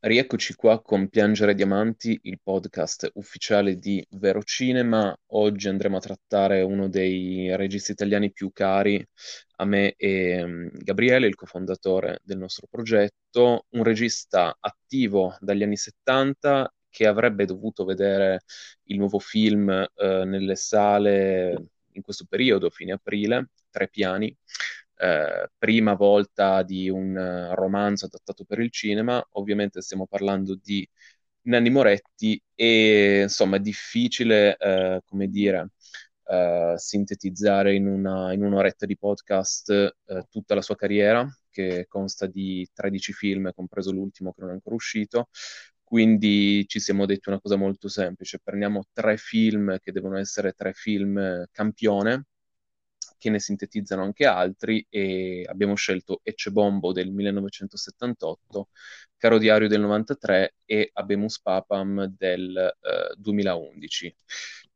Rieccoci qua con Piangere Diamanti, il podcast ufficiale di Vero Cinema. Oggi andremo a trattare uno dei registi italiani più cari a me e um, Gabriele, il cofondatore del nostro progetto, un regista attivo dagli anni 70 che avrebbe dovuto vedere il nuovo film uh, nelle sale in questo periodo, fine aprile, Tre Piani, eh, prima volta di un uh, romanzo adattato per il cinema, ovviamente stiamo parlando di Nanni Moretti e insomma è difficile, eh, come dire, eh, sintetizzare in, una, in, un'oretta di podcast eh, tutta la sua carriera, che consta di 13 film, compreso l'ultimo che non è ancora uscito. Quindi ci siamo detti una cosa molto semplice, prendiamo tre film che devono essere tre film campione, che ne sintetizzano anche altri e abbiamo scelto Ecce Bombo del 1978, Caro Diario del 93 e Abemus Papam del eh, 2011.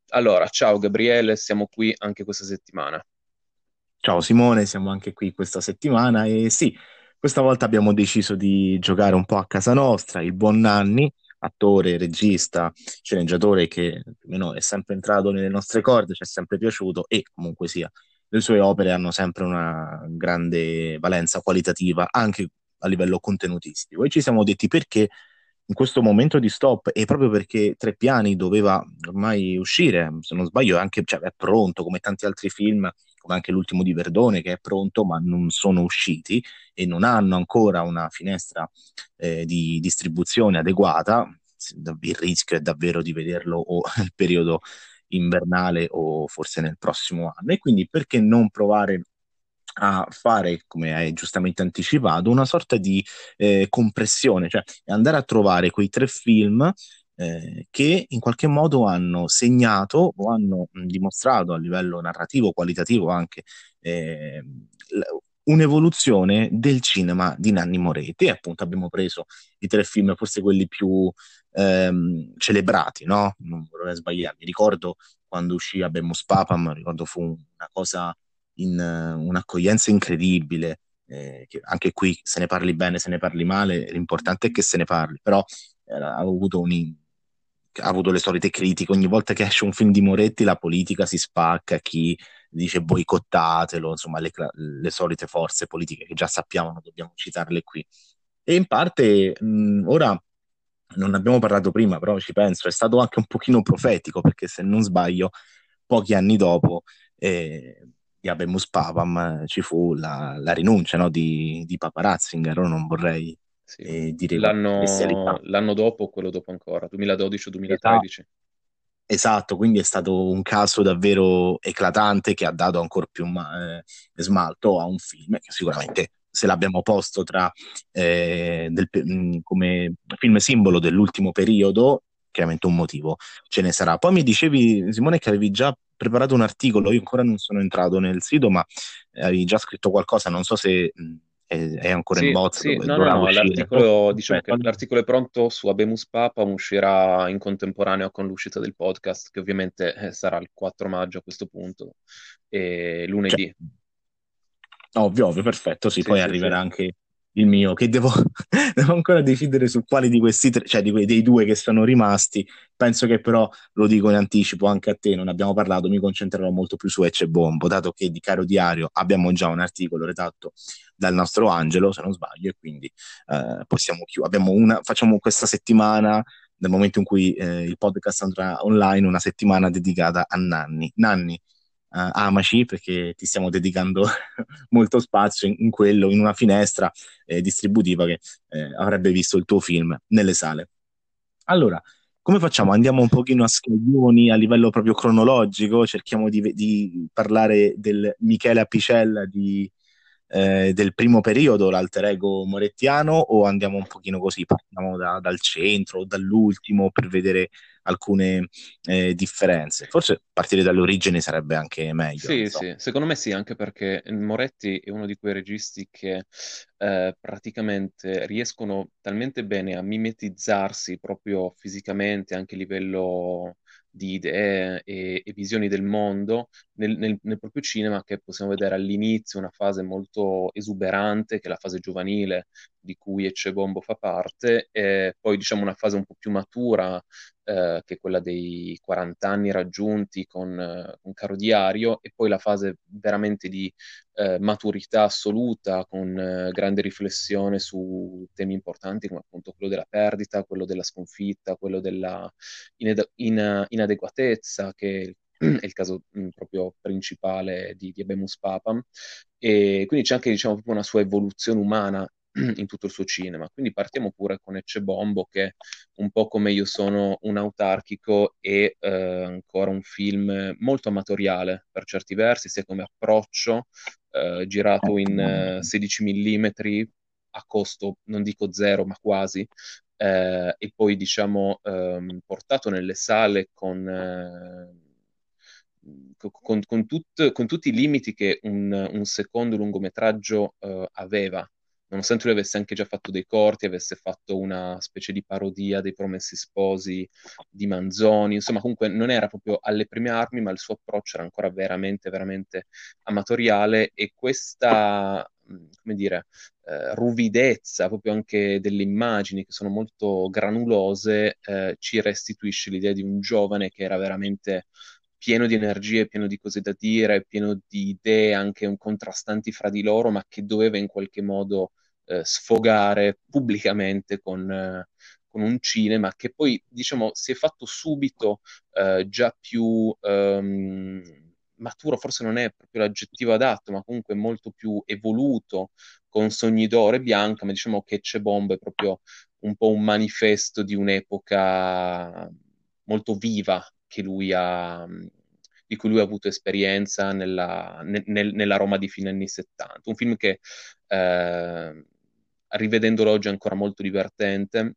Allora, ciao Gabriele, siamo qui anche questa settimana. Ciao Simone, siamo anche qui questa settimana e sì, questa volta abbiamo deciso di giocare un po' a casa nostra, il buon Nanni, attore, regista, sceneggiatore che più o meno è sempre entrato nelle nostre corde, ci è sempre piaciuto e comunque sia le sue opere hanno sempre una grande valenza qualitativa anche a livello contenutistico e ci siamo detti perché in questo momento di stop e proprio perché Tre Piani doveva ormai uscire, se non sbaglio, anche, cioè, è pronto come tanti altri film, come anche l'ultimo di Verdone che è pronto, ma non sono usciti e non hanno ancora una finestra eh, di distribuzione adeguata. Il rischio è davvero di vederlo o il periodo invernale o forse nel prossimo anno. E quindi perché non provare a fare, come hai giustamente anticipato, una sorta di eh, compressione, cioè andare a trovare quei tre film eh, che in qualche modo hanno segnato o hanno dimostrato a livello narrativo, qualitativo anche eh, un'evoluzione del cinema di Nanni Moretti. Appunto abbiamo preso i tre film, forse quelli più ehm, celebrati, no? Non vorrei sbagliarmi. Ricordo quando uscì Abemus Papam, ricordo fu una cosa in un'accoglienza incredibile. Eh, anche qui se ne parli bene, se ne parli male, l'importante è che se ne parli, però eh, ha avuto un, ha avuto le solite critiche. Ogni volta che esce un film di Moretti, la politica si spacca, chi dice boicottatelo, insomma, le, le solite forze politiche che già sappiamo, non dobbiamo citarle qui. E in parte mh, ora non abbiamo parlato prima, però ci penso, è stato anche un pochino profetico, perché se non sbaglio, pochi anni dopo eh, di Abemus Papam ci fu la, la rinuncia no, di, di Papa Ratzinger, non vorrei sì. eh, dire l'anno, l'anno dopo, quello dopo ancora, 2012-2013. Esatto. esatto. quindi è stato un caso davvero eclatante che ha dato ancora più ma- eh, smalto a un film che sicuramente se l'abbiamo posto tra, eh, del, mm, come film simbolo dell'ultimo periodo, chiaramente un motivo ce ne sarà. Poi mi dicevi, Simone, che avevi già preparato un articolo, io ancora non sono entrato nel sito, ma avevi già scritto qualcosa, non so se mm, è, ancora sì, in bozza. Sì, no, no, no, l'articolo, diciamo che l'articolo è pronto su Abemus Papa, uscirà in contemporaneo con l'uscita del podcast, che ovviamente eh, sarà il 4 maggio a questo punto, e lunedì. Cioè, Ovvio, ovvio, perfetto. Sì, sì poi sì, arriverà anche il mio, che devo, devo, ancora decidere su quali di questi tre, cioè di quei, dei due che sono rimasti. Penso che però, lo dico in anticipo anche a te, non abbiamo parlato, mi concentrerò molto più su Ecce Bombo, dato che di Caro Diario abbiamo già un articolo redatto dal nostro Angelo, se non sbaglio, e quindi eh, possiamo chiudere. facciamo questa settimana nel momento in cui eh, il podcast andrà online, una settimana dedicata a Nanni. Nanni, uh, amaci perché ti stiamo dedicando molto spazio in, in, quello, in una finestra eh, distributiva che eh, avrebbe visto il tuo film nelle sale. Allora, come facciamo? Andiamo un pochino a scaglioni a livello proprio cronologico, cerchiamo di, di parlare del Michele Apicella di, eh, del primo periodo, l'alter ego morettiano, o andiamo un pochino così, partiamo da, dal centro o dall'ultimo per vedere alcune eh, differenze. Forse partire dall'origine sarebbe anche meglio. Sì, so. sì, secondo me sì, anche perché Moretti è uno di quei registi che eh, praticamente riescono talmente bene a mimetizzarsi proprio fisicamente, anche a livello di idee e, e visioni del mondo nel, nel, nel, proprio cinema che possiamo vedere all'inizio una fase molto esuberante, che è la fase giovanile di cui Ecce Bombo fa parte, e poi diciamo una fase un po' più matura, eh, che è quella dei 40 anni raggiunti con, eh, con Caro Diario, e poi la fase veramente di eh, maturità assoluta, con eh, grande riflessione su temi importanti come appunto quello della perdita, quello della sconfitta, quello della ined- in- inadeguatezza, che è il caso mh, proprio principale di, di Abemus Papam, e quindi c'è anche diciamo, proprio una sua evoluzione umana in tutto il suo cinema. Quindi partiamo pure con Ecce Bombo, che un po' come io sono un autarchico e eh, ancora un film molto amatoriale per certi versi, sia come approccio, eh, girato in eh, 16 mm a costo, non dico zero, ma quasi, eh, e poi diciamo ehm, portato nelle sale con eh, con, con, tut, con, tutti i limiti che un, un secondo lungometraggio uh, aveva, nonostante lui avesse anche già fatto dei corti, avesse fatto una specie di parodia dei Promessi Sposi di Manzoni, insomma comunque non era proprio alle prime armi, ma il suo approccio era ancora veramente, veramente amatoriale e questa, come dire, eh, ruvidezza proprio anche delle immagini che sono molto granulose eh, ci restituisce l'idea di un giovane che era veramente pieno di energie, pieno di cose da dire, pieno di idee anche contrastanti fra di loro, ma che doveva in qualche modo eh, sfogare pubblicamente con, eh, con, un cinema che poi, diciamo, si è fatto subito eh, già più ehm, maturo, forse non è proprio l'aggettivo adatto, ma comunque molto più evoluto, con Sogni d'oro e Bianca, ma diciamo che C'è Bomba è proprio un po' un manifesto di un'epoca molto viva ha, di cui lui ha avuto esperienza nella, nel, nella Roma di fine anni 70. Un film che, eh, rivedendolo oggi, è ancora molto divertente,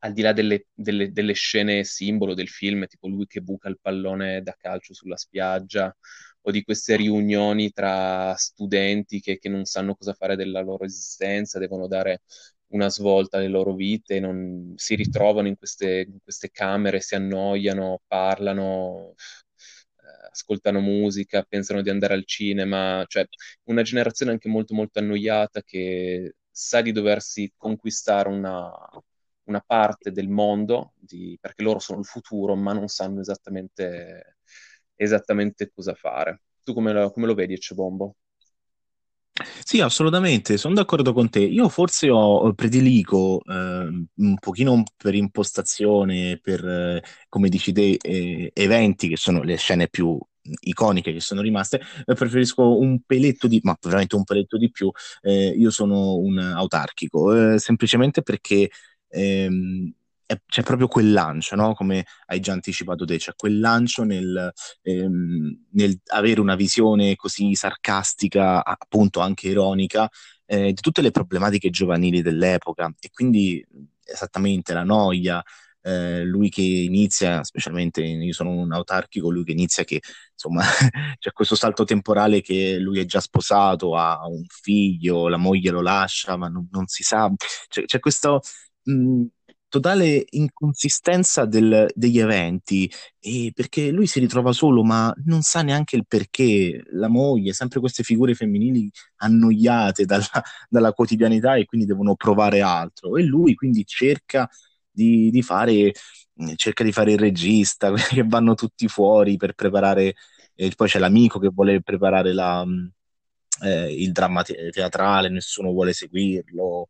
al di là delle, delle, delle, scene simbolo del film, tipo lui che buca il pallone da calcio sulla spiaggia, o di queste riunioni tra studenti che, che non sanno cosa fare della loro esistenza, devono dare una svolta alle loro vite, non, si ritrovano in queste, in queste camere, si annoiano, parlano, eh, ascoltano musica, pensano di andare al cinema, cioè una generazione anche molto molto annoiata che sa di doversi conquistare una, una parte del mondo, di, perché loro sono il futuro, ma non sanno esattamente, esattamente cosa fare. Tu come lo, come lo vedi, Ecebombo? Sì, assolutamente, sono d'accordo con te. Io forse ho, predilico eh, un pochino per impostazione, per, eh, come dici te, eh, eventi che sono le scene più iconiche che sono rimaste, eh, preferisco un peletto di, ma veramente un peletto di più. Eh, io sono un autarchico, eh, semplicemente perché ehm, c'è proprio quel lancio, no? come hai già anticipato te, c'è quel lancio nel, ehm, nel avere una visione così sarcastica, appunto anche ironica, eh, di tutte le problematiche giovanili dell'epoca e quindi esattamente la noia, eh, lui che inizia, specialmente io sono un autarchico, lui che inizia che insomma c'è questo salto temporale che lui è già sposato, ha un figlio, la moglie lo lascia, ma non, non si sa, c'è, c'è questo... Mh, totale inconsistenza del, degli eventi, perché lui si ritrova solo, ma non sa neanche il perché. La moglie, sempre queste figure femminili annoiate dalla, dalla quotidianità e quindi devono provare altro. E lui quindi cerca di, di fare cerca di fare il regista, che vanno tutti fuori per preparare, e poi c'è l'amico che vuole preparare la, eh, il dramma teatrale, nessuno vuole seguirlo,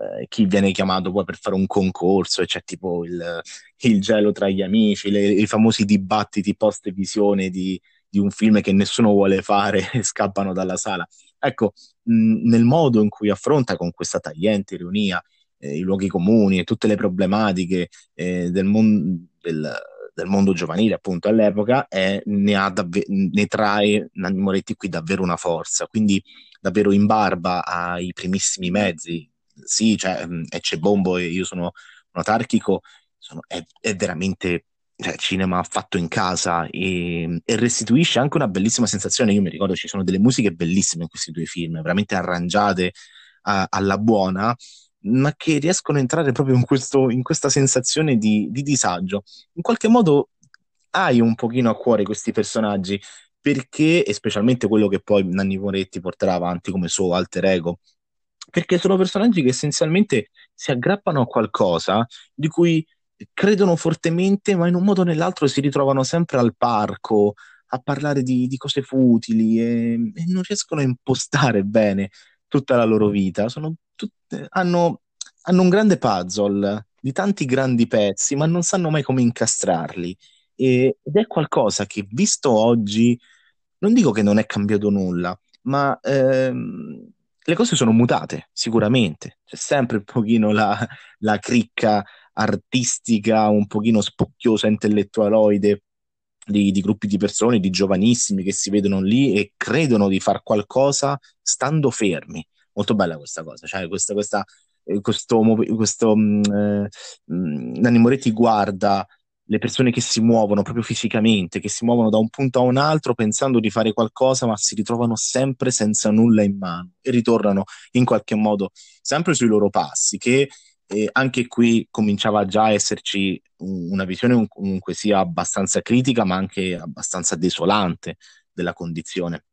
eh, chi viene chiamato poi per fare un concorso e c'è tipo il, il gelo tra gli amici, le, i famosi dibattiti post visione di, di, un film che nessuno vuole fare e scappano dalla sala. Ecco, mh, nel modo in cui affronta con questa tagliente ironia eh, i luoghi comuni e tutte le problematiche eh, del, mon- del, del, mondo giovanile appunto all'epoca eh, ne, davve- ne trae Nanni Moretti qui davvero una forza, quindi davvero in barba ai primissimi mezzi sì, cioè, mm, e c'è Bombo e io sono un autarchico, sono, è, è, veramente cioè, cinema fatto in casa e, e, restituisce anche una bellissima sensazione. Io mi ricordo ci sono delle musiche bellissime in questi due film, veramente arrangiate a, alla buona, ma che riescono a entrare proprio in, questo, in questa sensazione di, di disagio. In qualche modo hai un pochino a cuore questi personaggi perché, e specialmente quello che poi Nanni Moretti porterà avanti come suo alter ego, perché sono personaggi che essenzialmente si aggrappano a qualcosa di cui credono fortemente, ma in un modo o nell'altro si ritrovano sempre al parco a parlare di, di cose futili e, e, non riescono a impostare bene tutta la loro vita. Tutte, hanno, hanno un grande puzzle di tanti grandi pezzi, ma non sanno mai come incastrarli. E, ed è qualcosa che, visto oggi, non dico che non è cambiato nulla, ma ehm, le cose sono mutate, sicuramente. C'è sempre un pochino la, la cricca artistica, un pochino spocchiosa, intellettualoide di, di, gruppi di persone, di giovanissimi che si vedono lì e credono di far qualcosa stando fermi. Molto bella questa cosa, cioè questa, questa, eh, questo, questo mm, eh, mm, Nanni Moretti guarda le persone che si muovono proprio fisicamente, che si muovono da un punto a un altro pensando di fare qualcosa, ma si ritrovano sempre senza nulla in mano e ritornano in qualche modo sempre sui loro passi, che eh, anche qui cominciava già a esserci una visione comunque sia abbastanza critica, ma anche abbastanza desolante della condizione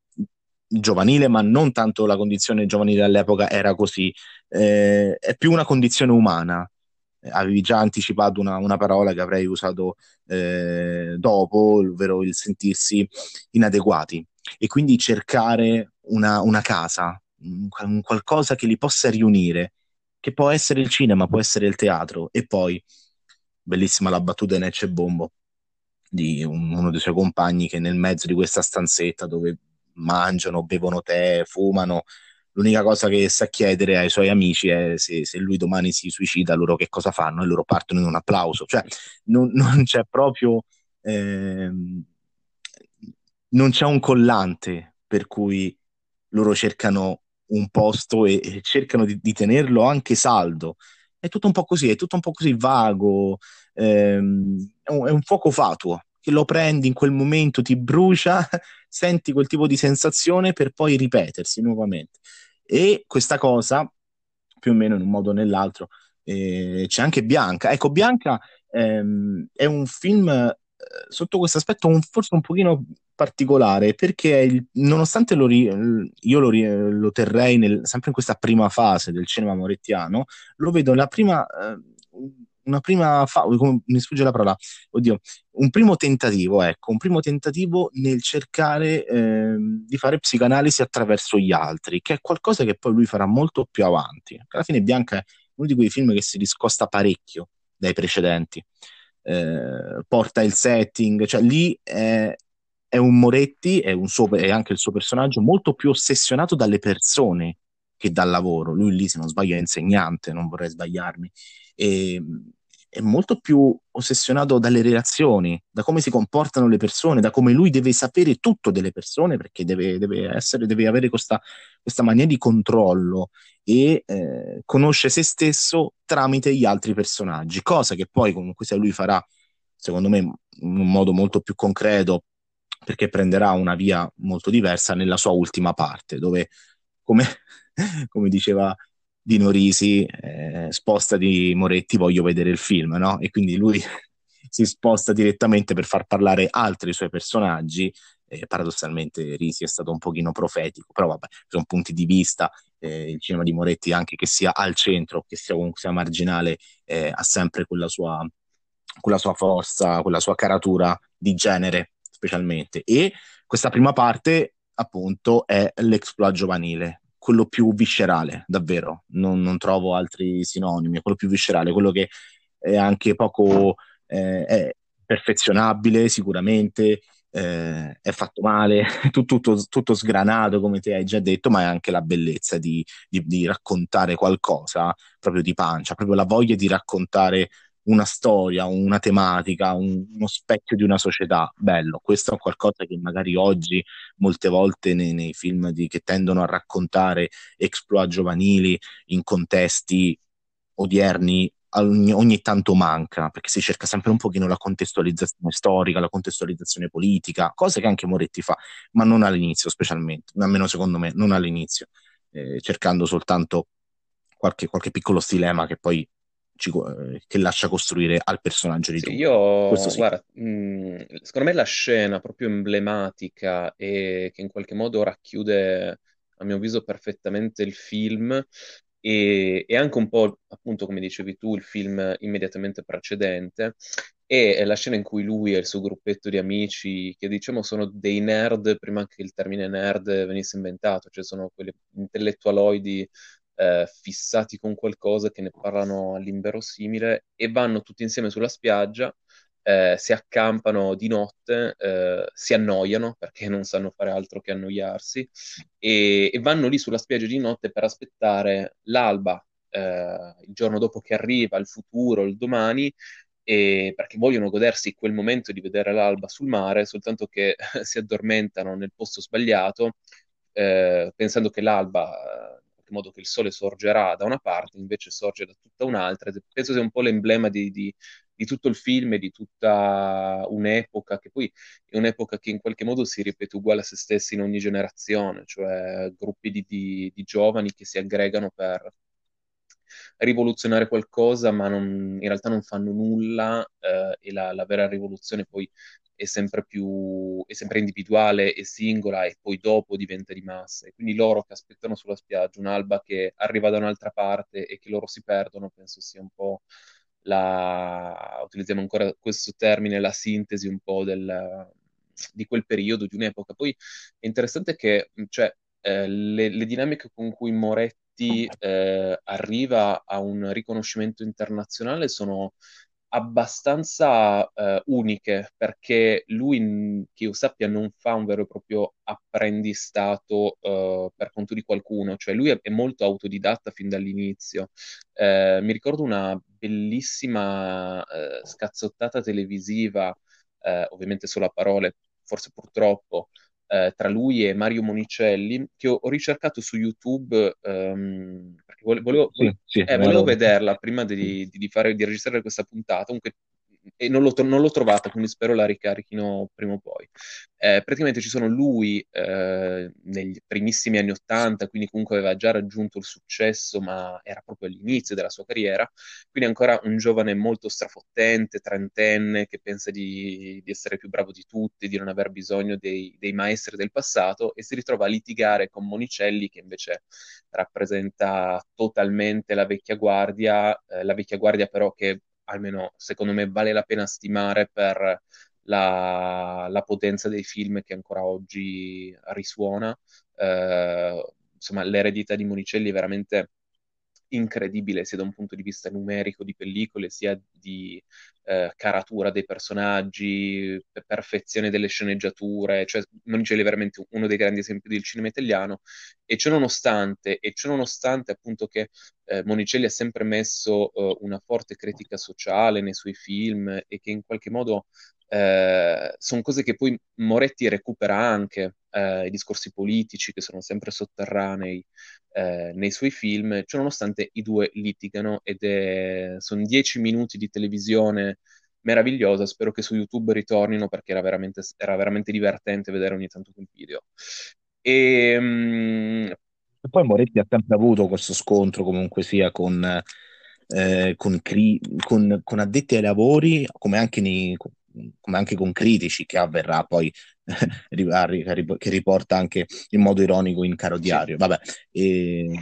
giovanile, ma non tanto la condizione giovanile all'epoca era così, eh, è più una condizione umana avevi già anticipato una, una parola che avrei usato eh, dopo, ovvero il sentirsi inadeguati. E quindi cercare una, una casa, un, qualcosa che li possa riunire, che può essere il cinema, può essere il teatro e poi, bellissima la battuta di Necce Bombo, di un, uno dei suoi compagni che nel mezzo di questa stanzetta dove mangiano, bevono tè, fumano, L'unica cosa che sa chiedere ai suoi amici è se, se, lui domani si suicida, loro che cosa fanno? E loro partono in un applauso. Cioè, non, non c'è proprio... Ehm, non c'è un collante per cui loro cercano un posto e, e cercano di, di, tenerlo anche saldo. È tutto un po' così, è tutto un po' così vago, ehm, è, un, è un fuoco fatuo che lo prendi in quel momento, ti brucia, senti quel tipo di sensazione per poi ripetersi nuovamente. E questa cosa, più o meno in un modo o nell'altro, eh, c'è anche Bianca. Ecco, Bianca ehm, è un film eh, sotto questo aspetto un, forse un pochino particolare perché il, nonostante lo ri, io lo, lo terrei nel, sempre in questa prima fase del cinema morettiano, lo vedo la prima... Eh, una prima fa- mi sfugge la parola, oddio, un primo tentativo, ecco, un primo tentativo nel cercare eh, di fare psicanalisi attraverso gli altri, che è qualcosa che poi lui farà molto più avanti. Alla fine Bianca è uno di quei film che si discosta parecchio dai precedenti. Eh, porta il setting, cioè lì è, è un Moretti, è anche il suo personaggio molto più ossessionato dalle persone che dal lavoro. Lui lì, se non sbaglio, è insegnante, non vorrei sbagliarmi. E, è molto più ossessionato dalle relazioni, da come si comportano le persone, da come lui deve sapere tutto delle persone, perché deve, deve, essere, deve avere questa, questa mania di controllo e eh, conosce se stesso tramite gli altri personaggi, cosa che poi comunque se lui farà, secondo me, in un modo molto più concreto, perché prenderà una via molto diversa nella sua ultima parte, dove, come, come diceva Dino Risi, eh, sposta di Moretti, voglio vedere il film, no? E quindi lui si sposta direttamente per far parlare altri suoi personaggi. Eh, paradossalmente Risi è stato un pochino profetico, però vabbè, sono punti di vista. Eh, il cinema di Moretti, anche che sia al centro, che sia comunque sia marginale, eh, ha sempre quella sua, quella sua forza, quella sua caratura di genere, specialmente. E questa prima parte, appunto, è l'exploit giovanile, quello più viscerale, davvero. Non, non, trovo altri sinonimi, quello più viscerale, quello che è anche poco eh, è perfezionabile sicuramente, eh, è fatto male, tutto, tutto, tutto, sgranato come ti hai già detto, ma è anche la bellezza di, di, di raccontare qualcosa proprio di pancia, proprio la voglia di raccontare una storia, una tematica, un, uno specchio di una società. Bello, questo è qualcosa che magari oggi molte volte nei, nei film di, che tendono a raccontare exploit giovanili in contesti odierni ogni, ogni, tanto manca, perché si cerca sempre un pochino la contestualizzazione storica, la contestualizzazione politica, cose che anche Moretti fa, ma non all'inizio specialmente, almeno secondo me, non all'inizio, eh, cercando soltanto qualche, qualche piccolo stilema che poi ci, eh, che lascia costruire al personaggio di Sì. Questo io, sì. guarda, mh, secondo me la scena proprio emblematica e che in qualche modo racchiude, a mio avviso, perfettamente il film e, e anche un po', appunto, come dicevi tu, il film immediatamente precedente, è la scena in cui lui e il suo gruppetto di amici, che diciamo sono dei nerd prima che il termine nerd venisse inventato, cioè sono quelli intellettualoidi eh, fissati con qualcosa che ne parlano all'inverosimile e vanno tutti insieme sulla spiaggia, eh, si accampano di notte, eh, si annoiano perché non sanno fare altro che annoiarsi e, e vanno lì sulla spiaggia di notte per aspettare l'alba, eh, il giorno dopo che arriva, il futuro, il domani. Perché vogliono godersi quel momento di vedere l'alba sul mare, soltanto che si addormentano nel posto sbagliato, eh, pensando che l'alba qualche modo che il sole sorgerà da una parte, invece sorge da tutta un'altra. Penso sia un po' l'emblema di, di, di tutto il film e di tutta un'epoca, che poi è un'epoca che in qualche modo si ripete uguale a se stessi in ogni generazione, cioè gruppi di, di, di giovani che si aggregano per rivoluzionare qualcosa, ma non, in realtà non fanno nulla eh, e la, la, vera rivoluzione poi è sempre più, è sempre individuale e singola e poi dopo diventa di massa. E quindi loro che aspettano sulla spiaggia un'alba che arriva da un'altra parte e che loro si perdono, penso sia un po' la, utilizziamo ancora questo termine, la sintesi un po' del, di quel periodo, di un'epoca. Poi è interessante che, cioè, eh, le, le dinamiche con cui Moretti eh, arriva a un riconoscimento internazionale sono abbastanza eh, uniche perché lui, che io sappia, non fa un vero e proprio apprendistato eh, per conto di qualcuno, cioè lui è, è molto autodidatta fin dall'inizio. Eh, mi ricordo una bellissima eh, scazzottata televisiva, eh, ovviamente solo a parole, forse purtroppo, eh, tra lui e Mario Monicelli, che ho, ho ricercato su YouTube ehm, perché volevo, Sì, sì, eh, volevo vederla prima di, di, di fare, di registrare questa puntata. Comunque e non l'ho, non l'ho, trovata, quindi spero la ricarichino prima o poi. Eh, praticamente ci sono lui eh, negli primissimi anni Ottanta, quindi comunque aveva già raggiunto il successo, ma era proprio all'inizio della sua carriera, quindi ancora un giovane molto strafottente, trentenne, che pensa di, di essere più bravo di tutti, di non aver bisogno dei, dei, maestri del passato, e si ritrova a litigare con Monicelli, che invece rappresenta totalmente la vecchia guardia, eh, la vecchia guardia però che almeno secondo me vale la pena stimare per la, la potenza dei film che ancora oggi risuona. Eh, insomma, l'eredità di Monicelli è veramente incredibile sia da un punto di vista numerico di pellicole, sia di eh, caratura dei personaggi, perfezione delle sceneggiature, cioè Monicelli è veramente uno dei grandi esempi del cinema italiano. E ciò nonostante, e ciò nonostante appunto che eh, Monicelli ha sempre messo eh, una forte critica sociale nei suoi film e che in qualche modo eh, sono cose che poi Moretti recupera anche, eh, i discorsi politici che sono sempre sotterranei eh, nei suoi film, ciononostante i due litigano ed è, sono dieci minuti di televisione meravigliosa, spero che su YouTube ritornino perché era veramente, era veramente divertente vedere ogni tanto quel video. E, um... e poi Moretti ha sempre avuto questo scontro comunque sia con, eh, con, cri- con, con addetti ai lavori, come anche nei, come anche con critici, che avverrà poi, che riporta anche in modo ironico in Caro Diario. Vabbè,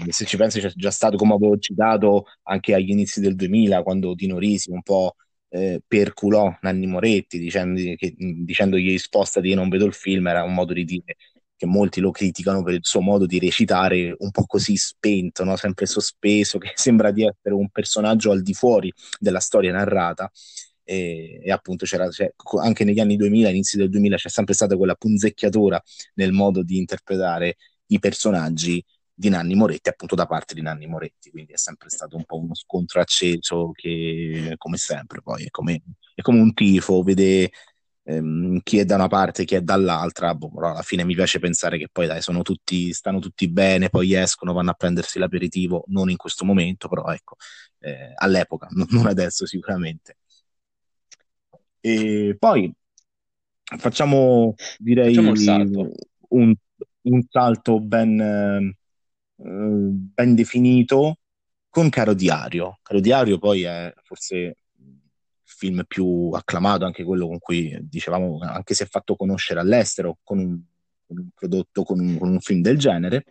se ci pensi c'è già stato, come avevo citato, anche agli inizi del 2000, quando Dino Risi un po' eh, perculò Nanni Moretti dicendo che, dicendogli spostati io non vedo il film, era un modo di dire che molti lo criticano per il suo modo di recitare un po' così spento, no? sempre sospeso, che sembra di essere un personaggio al di fuori della storia narrata e, e appunto c'era cioè, anche negli anni 2000, inizi del 2000 c'è sempre stata quella punzecchiatura nel modo di interpretare i personaggi di Nanni Moretti appunto da parte di Nanni Moretti. Quindi è sempre stato un po' uno scontro acceso che come sempre poi è come, è come un tifo vede ehm, chi è da una parte chi è dall'altra. Boh, però alla fine mi piace pensare che poi dai sono tutti stanno tutti bene poi escono vanno a prendersi l'aperitivo non in questo momento però ecco eh, all'epoca non adesso sicuramente e poi facciamo, direi, facciamo salto. Un, un, salto ben, eh, ben definito con Caro Diario. Caro Diario poi è forse il film più acclamato, anche quello con cui dicevamo, anche se è fatto conoscere all'estero, con un, con un prodotto, con un, con un, film del genere.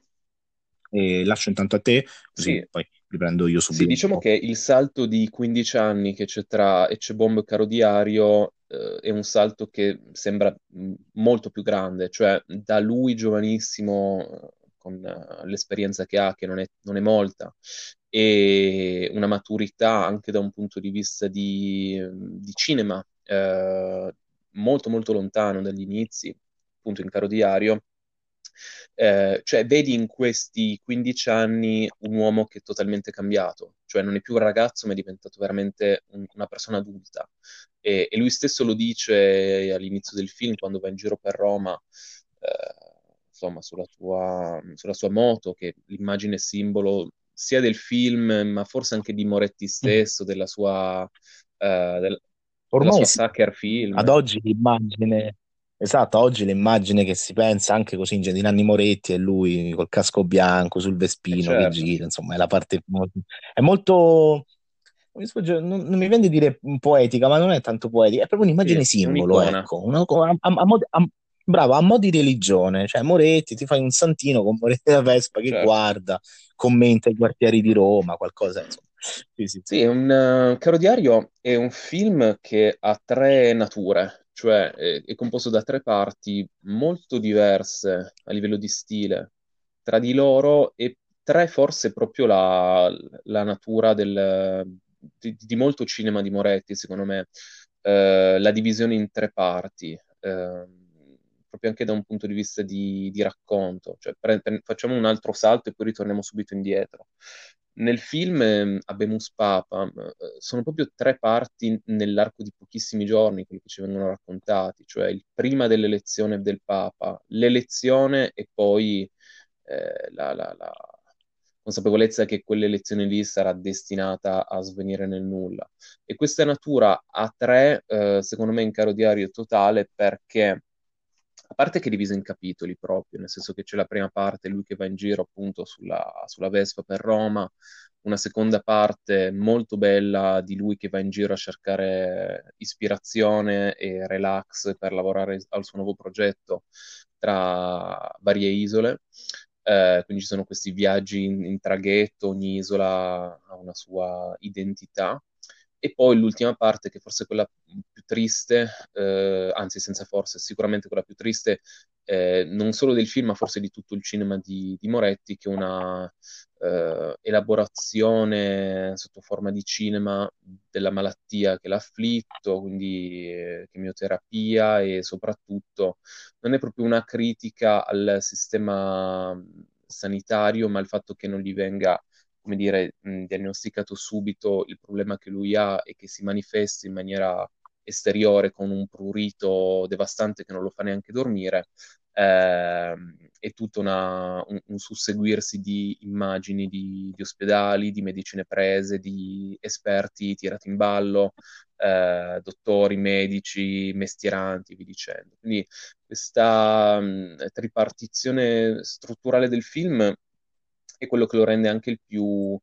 E lascio intanto a te, così sì. poi riprendo io subito. Sì, diciamo che il salto di 15 anni che c'è tra Ecce Bomb e Caro Diario eh, è un salto che sembra molto più grande, cioè da lui giovanissimo con uh, l'esperienza che ha, che non è, non è, molta, e una maturità anche da un punto di vista di, di cinema eh, molto molto lontano dagli inizi, appunto in Caro Diario, eh, cioè vedi in questi 15 anni un uomo che è totalmente cambiato, cioè non è più un ragazzo ma è diventato veramente un, una persona adulta e, e, lui stesso lo dice all'inizio del film quando va in giro per Roma, eh, insomma sulla, tua, sulla sua moto, che l'immagine simbolo sia del film ma forse anche di Moretti stesso, mm. della sua... Uh, del, Ormai della sua Sucker film. Ad oggi l'immagine Esatto, oggi l'immagine che si pensa anche così in Nanni Moretti è lui col casco bianco sul Vespino certo. che gira, insomma, è la parte molto, è molto non, non, mi viene di dire poetica, ma non è tanto poetica, è proprio un'immagine sì, simbolo, ecco, una, a, a, a, bravo, a mo' di religione, cioè Moretti ti fai un santino con Moretti da Vespa che certo. guarda, commenta i quartieri di Roma, qualcosa, insomma. Sì, sì, sì. un uh, Caro Diario è un film che ha tre nature, cioè è, è, composto da tre parti molto diverse a livello di stile tra di loro e tre forse proprio la, la natura del, di, di, molto cinema di Moretti, secondo me, eh, la divisione in tre parti, eh, proprio anche da un punto di vista di, di racconto, cioè pre, pre, facciamo un altro salto e poi ritorniamo subito indietro. Nel film eh, Abemus Papa eh, sono proprio tre parti nell'arco di pochissimi giorni, quelli che ci vengono raccontati, cioè il prima dell'elezione del Papa, l'elezione e poi eh, la, la, la, consapevolezza che quell'elezione lì sarà destinata a svenire nel nulla. E questa natura a tre, eh, secondo me, in caro diario totale perché parte che è divisa in capitoli proprio, nel senso che c'è la prima parte, lui che va in giro appunto sulla, sulla Vespa per Roma, una seconda parte molto bella di lui che va in giro a cercare ispirazione e relax per lavorare al suo nuovo progetto tra varie isole. Eh, quindi ci sono questi viaggi in, in traghetto, ogni isola ha una sua identità. E poi l'ultima parte, che forse è quella più triste, eh, anzi senza forse, sicuramente quella più triste, eh, non solo del film, ma forse di tutto il cinema di, di Moretti, che è una eh, elaborazione sotto forma di cinema della malattia che l'ha afflitto, quindi eh, chemioterapia e soprattutto non è proprio una critica al sistema sanitario, ma il fatto che non gli venga come dire, mh, diagnosticato subito il problema che lui ha e che si manifesta in maniera esteriore con un prurito devastante che non lo fa neanche dormire, eh, è tutto una, un, un, susseguirsi di immagini di, di, ospedali, di medicine prese, di esperti tirati in ballo, eh, dottori, medici, mestieranti, vi dicendo. Quindi questa mh, tripartizione strutturale del film è quello che lo rende anche il più,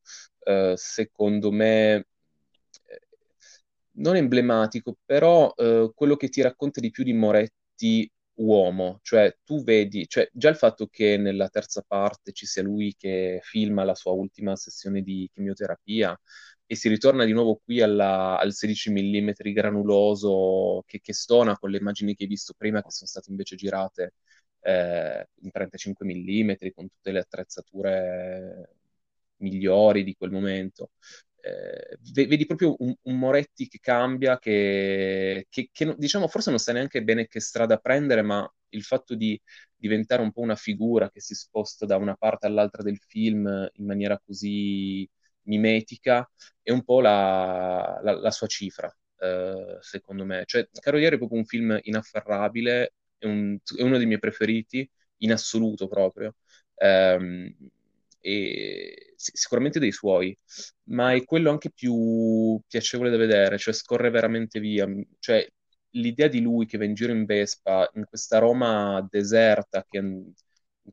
eh, secondo me, eh, non emblematico, però eh, quello che ti racconta di più di Moretti uomo, cioè tu vedi, cioè, già il fatto che nella terza parte ci sia lui che filma la sua ultima sessione di chemioterapia e si ritorna di nuovo qui alla, al 16 mm granuloso che, che, stona con le immagini che hai visto prima che sono state invece girate eh, in 35 mm con tutte le attrezzature migliori di quel momento. Eh, vedi proprio un, un, Moretti che cambia, che, che, che, diciamo forse non sa neanche bene che strada prendere, ma il fatto di diventare un po' una figura che si sposta da una parte all'altra del film in maniera così mimetica è un po' la, la, la sua cifra, eh, secondo me. Cioè, Caroliere è proprio un film inafferrabile è, un, è uno dei miei preferiti in assoluto proprio. Um, e sicuramente dei suoi, ma è quello anche più piacevole da vedere, cioè scorre veramente via. Cioè, l'idea di lui che va in giro in Vespa in questa Roma deserta che in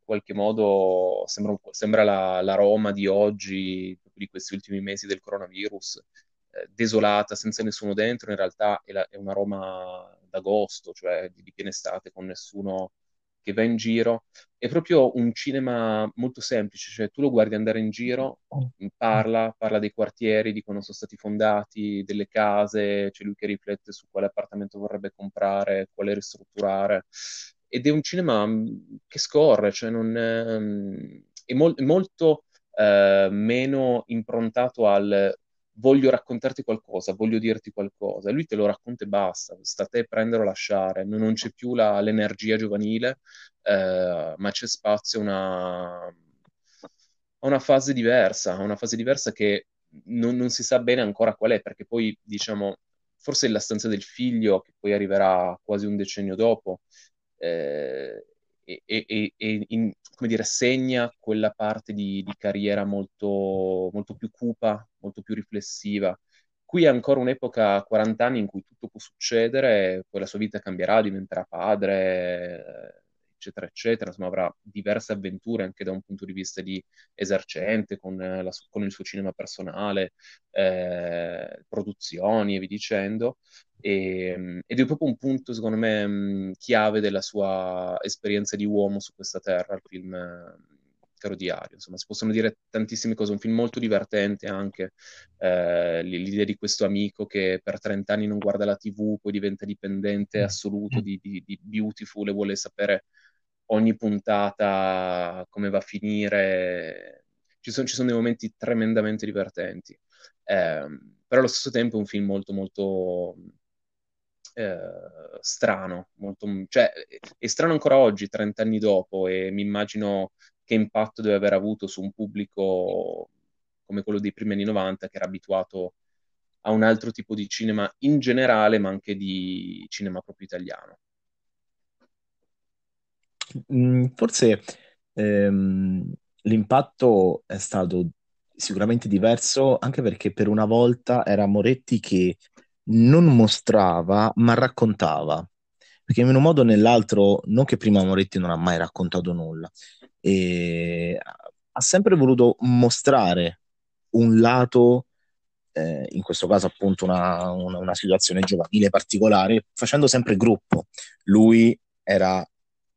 qualche modo sembra, sembra la, la, Roma di oggi, di questi ultimi mesi del coronavirus, eh, desolata, senza nessuno dentro, in realtà è, la, è una Roma d'agosto, cioè di, piena estate, con nessuno che va in giro. È proprio un cinema molto semplice, cioè tu lo guardi andare in giro, parla, parla dei quartieri, di quando sono stati fondati, delle case, c'è lui che riflette su quale appartamento vorrebbe comprare, quale ristrutturare. Ed è un cinema mm, che scorre, cioè non è, mm, è, mol- è molto eh, meno improntato al voglio raccontarti qualcosa, voglio dirti qualcosa, lui te lo racconta e basta, sta a te prendere o lasciare, non, c'è più la, l'energia giovanile, eh, ma c'è spazio a una, una fase diversa, una fase diversa che non, non, si sa bene ancora qual è, perché poi, diciamo, forse la stanza del figlio, che poi arriverà quasi un decennio dopo, eh, e, e, e in, come dire, segna quella parte di, di carriera molto, molto, più cupa, molto più riflessiva. Qui è ancora un'epoca a 40 anni in cui tutto può succedere, poi la sua vita cambierà, diventerà padre, eccetera, eccetera, insomma avrà diverse avventure anche da un punto di vista di esercente, con, la, con il suo cinema personale, eh, produzioni e via dicendo. E, ed è proprio un punto, secondo me, chiave della sua esperienza di uomo su questa terra, il film Caro Diario. Insomma, si possono dire tantissime cose. Un film molto divertente anche. Eh, l'idea di questo amico che per 30 anni non guarda la TV, poi diventa dipendente assoluto di, di, di Beautiful e vuole sapere ogni puntata come va a finire. Ci sono, ci sono dei momenti tremendamente divertenti. Eh, però allo stesso tempo è un film molto molto eh, strano, molto, cioè è strano ancora oggi, 30 anni dopo, e mi immagino che impatto deve aver avuto su un pubblico come quello dei primi anni 90 che era abituato a un altro tipo di cinema in generale, ma anche di cinema proprio italiano. Mm, forse ehm, l'impatto è stato sicuramente diverso anche perché per una volta era Moretti che non mostrava, ma raccontava. Perché in un modo o nell'altro, non che prima Moretti non ha mai raccontato nulla, e ha sempre voluto mostrare un lato, eh, in questo caso appunto una, una, una situazione giovanile particolare, facendo sempre gruppo. Lui era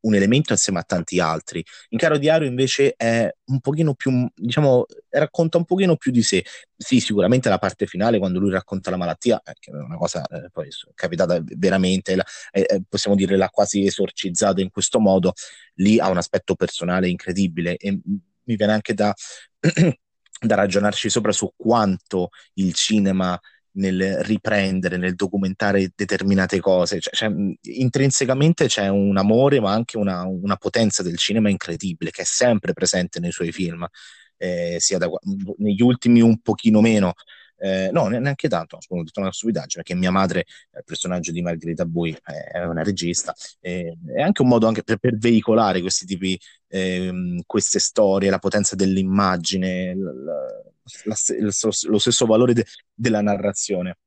un elemento insieme a tanti altri. In Caro Diario invece è un pochino più, diciamo, racconta un pochino più di sé. Sì, sicuramente la parte finale, quando lui racconta la malattia, eh, che è una cosa eh, poi capitata veramente, la, eh, possiamo dire l'ha quasi esorcizzata in questo modo, lì ha un aspetto personale incredibile e mi viene anche da, da ragionarci sopra su quanto il cinema nel riprendere, nel documentare determinate cose. Cioè, cioè, intrinsecamente c'è un amore, ma anche una, una, potenza del cinema incredibile che è sempre presente nei suoi film, eh, sia da, negli ultimi un pochino meno. Eh, no, neanche tanto, ho detto una stupidaggine, perché mia madre, il personaggio di Margherita Bui, è una regista, eh, è anche un modo anche per, per veicolare questi tipi, ehm, queste storie, la potenza dell'immagine, l- la, lo stesso valore de, della narrazione.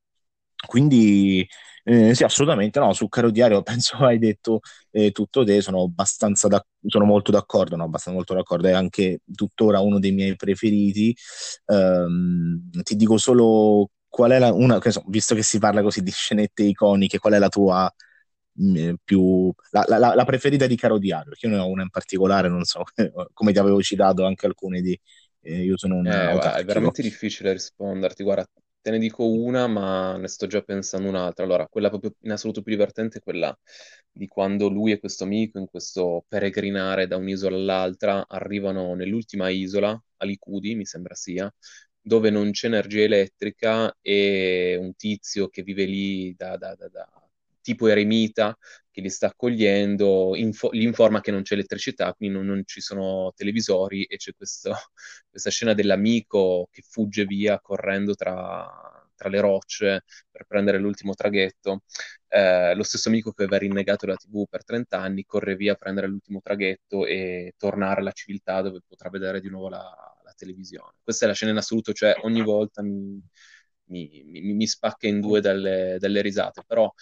Quindi eh, sì, assolutamente no, su Caro Diario penso hai detto eh, tutto te, sono abbastanza da, sono molto d'accordo, no, abbastanza molto d'accordo, è anche tuttora uno dei miei preferiti. Um, ti dico solo qual è la, una, visto che si parla così di scenette iconiche, qual è la tua mm, più, la, la, la, preferita di Caro Diario? Perché io ne ho una in particolare, non so, come ti avevo citato anche alcune di, eh, io sono un Eh, guarda, è veramente difficile risponderti. Guarda, te ne dico una, ma ne sto già pensando un'altra. Allora, quella proprio in assoluto più divertente è quella di quando lui e questo amico, in questo peregrinare da un'isola all'altra, arrivano nell'ultima isola, a Licudi, mi sembra sia, dove non c'è energia elettrica e un tizio che vive lì da, da- da- da tipo eremita che li sta accogliendo, info- gli informa che non c'è elettricità, quindi non, non ci sono televisori e c'è questo, questa scena dell'amico che fugge via correndo tra, tra le rocce per prendere l'ultimo traghetto. Eh, lo stesso amico che aveva rinnegato la TV per 30 anni corre via a prendere l'ultimo traghetto e tornare alla civiltà dove potrà vedere di nuovo la, la televisione. Questa è la scena in assoluto, cioè ogni volta mi, mi, mi, mi spacca in due dalle, dalle risate, però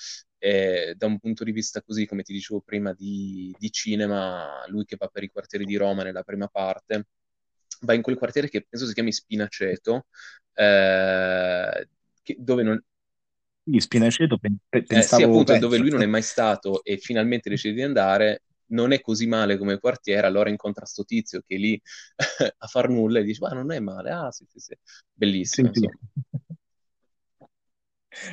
eh, da un punto di vista così, come ti dicevo prima, di, di, cinema, lui che va per i quartieri di Roma nella prima parte, va in quel quartiere che penso si chiami Spinaceto, eh, che- dove non, Quindi Spinaceto pen- pe- eh, sì, pensavo appunto, dove lui non è mai stato e finalmente decide di andare, non è così male come quartiere, allora incontra sto tizio che è lì a far nulla e dice, ma non è male, ah sì, sì, sì, bellissimo, Sì, sì.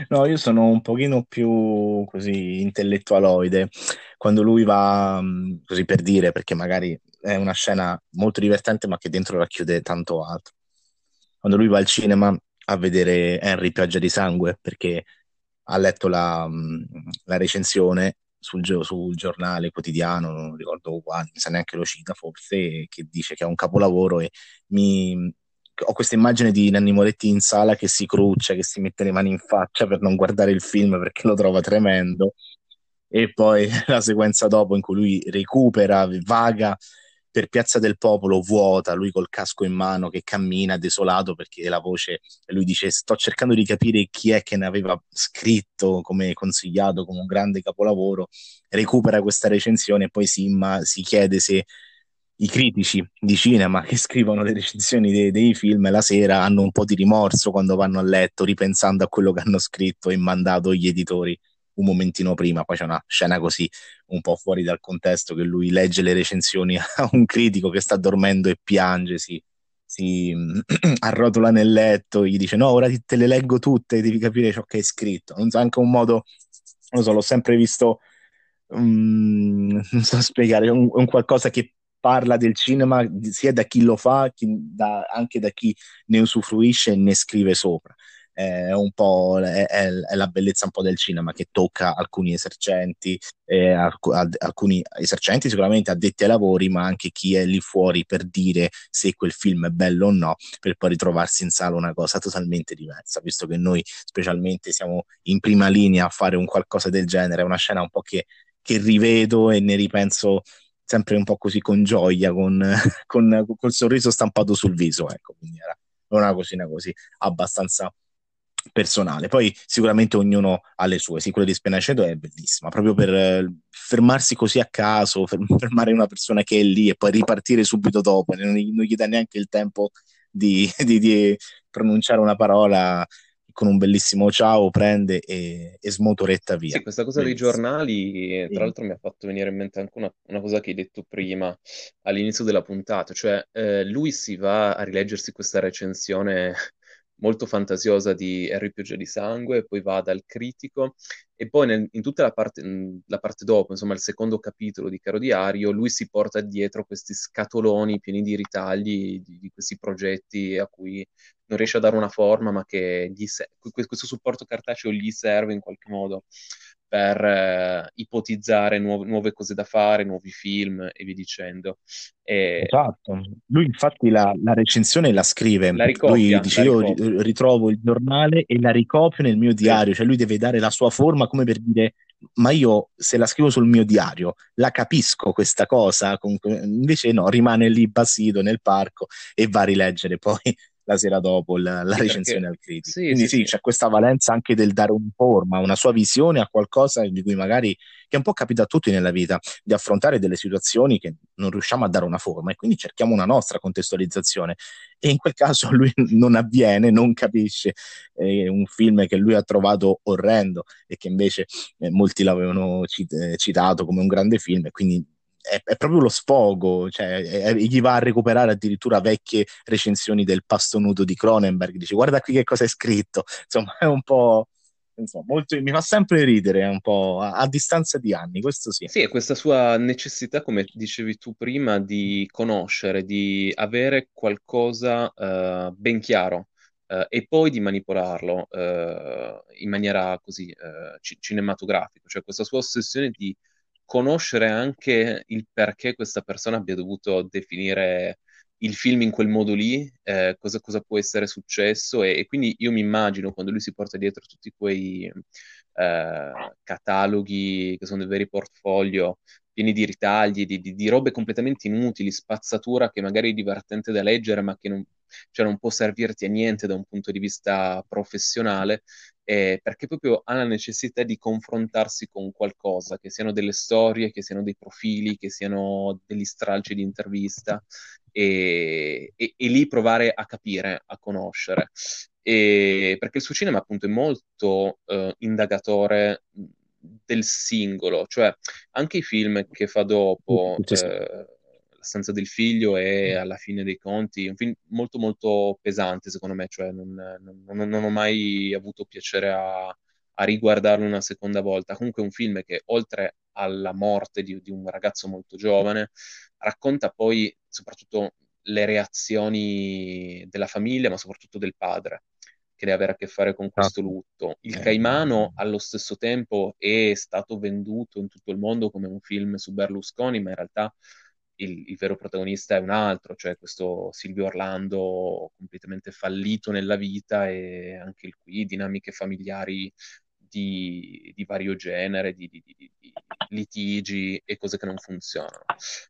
No, io sono un pochino più così intellettualoide. Quando lui va, mh, così per dire, perché magari è una scena molto divertente, ma che dentro racchiude tanto altro. Quando lui va al cinema a vedere Henry Pioggia di Sangue, perché ha letto la, mh, la recensione sul, sul giornale quotidiano, non ricordo quale, mi sa neanche lo cita forse, che dice che è un capolavoro e mi... Ho questa immagine di Nanni Moretti in sala che si cruccia, che si mette le mani in faccia per non guardare il film perché lo trova tremendo. E poi la sequenza dopo in cui lui recupera, vaga per Piazza del Popolo vuota, lui col casco in mano che cammina desolato perché la voce, lui dice sto cercando di capire chi è che ne aveva scritto come consigliato come un grande capolavoro, recupera questa recensione e poi si, imma- si chiede se i critici di cinema che scrivono le recensioni dei, dei film la sera hanno un po' di rimorso quando vanno a letto ripensando a quello che hanno scritto e mandato gli editori un momentino prima. Poi c'è una scena così un po' fuori dal contesto che lui legge le recensioni a un critico che sta dormendo e piange, si, si arrotola nel letto, gli dice no, ora te le leggo tutte, devi capire ciò che hai scritto. Non so, anche un modo, non so, l'ho sempre visto, um, non so spiegare, un, un qualcosa che parla del cinema sia da chi lo fa, chi, da, anche da chi ne usufruisce e ne scrive sopra. È un po' è, è, la bellezza un po' del cinema che tocca alcuni esercenti, eh, alc- alcuni esercenti sicuramente addetti ai lavori, ma anche chi è lì fuori per dire se quel film è bello o no, per poi ritrovarsi in sala una cosa totalmente diversa, visto che noi specialmente siamo in prima linea a fare un qualcosa del genere, è una scena un po' che, che rivedo e ne ripenso sempre un po' così con gioia, con, con, col sorriso stampato sul viso, ecco, quindi era una cosina così abbastanza personale. Poi sicuramente ognuno ha le sue. Sì, quella di Spenaceto è bellissima, proprio per eh, fermarsi così a caso, fermare una persona che è lì e poi ripartire subito dopo, non, non gli dà neanche il tempo di, di, di, pronunciare una parola con un bellissimo ciao, prende e, e smotoretta via. Sì, questa cosa Bellissimo. dei giornali, tra l'altro, mi ha fatto venire in mente anche una, una cosa che hai detto prima all'inizio della puntata, cioè eh, lui si va a rileggersi questa recensione molto fantasiosa di Harry Pioggia di Sangue, poi va dal critico e poi nel, in tutta la parte, la parte, dopo, insomma il secondo capitolo di Caro Diario, lui si porta dietro questi scatoloni pieni di ritagli di, di questi progetti a cui non riesce a dare una forma, ma che se- questo supporto cartaceo gli serve in qualche modo per eh, ipotizzare nuove, nuove, cose da fare, nuovi film e via dicendo. E... Esatto, lui infatti la, la, recensione la scrive, la ricopia, lui dice io ricopia. ritrovo il giornale e la ricopio nel mio diario, cioè lui deve dare la sua forma come per dire ma io se la scrivo sul mio diario la capisco questa cosa, invece no, rimane lì basito nel parco e va a rileggere poi la sera dopo la, la sì, recensione perché... al critico. Sì, Quindi sì, c'è questa valenza anche del dare un forma, una sua visione a qualcosa di cui magari, che un po' capita a tutti nella vita, di affrontare delle situazioni che non riusciamo a dare una forma e quindi cerchiamo una nostra contestualizzazione. E in quel caso lui non avviene, non capisce eh, un film che lui ha trovato orrendo e che invece eh, molti l'avevano cit- eh, citato come un grande film e quindi è, è, proprio lo sfogo, cioè è, gli va a recuperare addirittura vecchie recensioni del pasto nudo di Cronenberg, dice guarda qui che cosa è scritto, insomma è un po'... Insomma, molto, mi fa sempre ridere un po' a, a, distanza di anni, questo sì. Sì, è questa sua necessità, come dicevi tu prima, di conoscere, di avere qualcosa uh, ben chiaro uh, e poi di manipolarlo uh, in maniera così cinematografica, cioè questa sua ossessione di conoscere anche il perché questa persona abbia dovuto definire il film in quel modo lì, eh, cosa, cosa, può essere successo e, e, quindi io mi immagino quando lui si porta dietro tutti quei eh, cataloghi che sono dei veri portfolio pieni di ritagli, di, di, di, robe completamente inutili, spazzatura che magari è divertente da leggere ma che non, cioè non può servirti a niente da un punto di vista professionale, eh, perché proprio ha la necessità di confrontarsi con qualcosa, che siano delle storie, che siano dei profili, che siano degli stralci di intervista, e, e, e lì provare a capire, a conoscere. E, perché il suo cinema appunto è molto uh, indagatore del singolo, cioè anche i film che fa dopo, eh, La stanza del figlio e alla fine dei conti, un film molto molto pesante secondo me, cioè non, non, non ho mai avuto piacere a, a, riguardarlo una seconda volta. Comunque è un film che oltre alla morte di, di un ragazzo molto giovane, racconta poi soprattutto le reazioni della famiglia, ma soprattutto del padre che deve avere a che fare con questo esatto. lutto. Il eh. Caimano allo stesso tempo è stato venduto in tutto il mondo come un film su Berlusconi, ma in realtà il, il, vero protagonista è un altro, cioè questo Silvio Orlando completamente fallito nella vita e anche qui dinamiche familiari di, di vario genere, di, di, di, litigi e cose che non funzionano.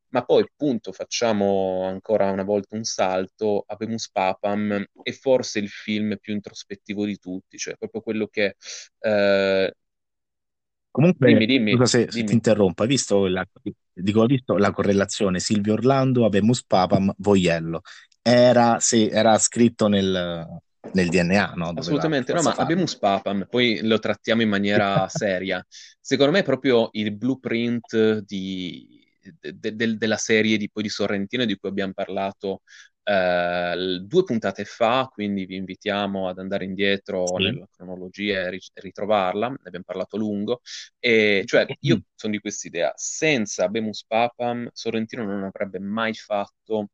Ma poi, appunto, facciamo ancora una volta un salto, Abemus Papam è forse il film più introspettivo di tutti, cioè proprio quello che... Eh... Comunque, dimmi, dimmi, scusa se, dimmi. ti interrompo, hai visto la, dico, visto la correlazione Silvio Orlando, Abemus Papam, Voiello? Era, se, era scritto nel, nel DNA, no? Dove Assolutamente, no, ma abbiamo Spapam, poi lo trattiamo in maniera seria. Secondo me è proprio il blueprint di, de, de, della serie di, poi di Sorrentino di cui abbiamo parlato eh, due puntate fa, quindi vi invitiamo ad andare indietro sì. nella cronologia e ritrovarla, ne abbiamo parlato a lungo, e cioè io sono di quest'idea, senza Bemus Papam Sorrentino non avrebbe mai fatto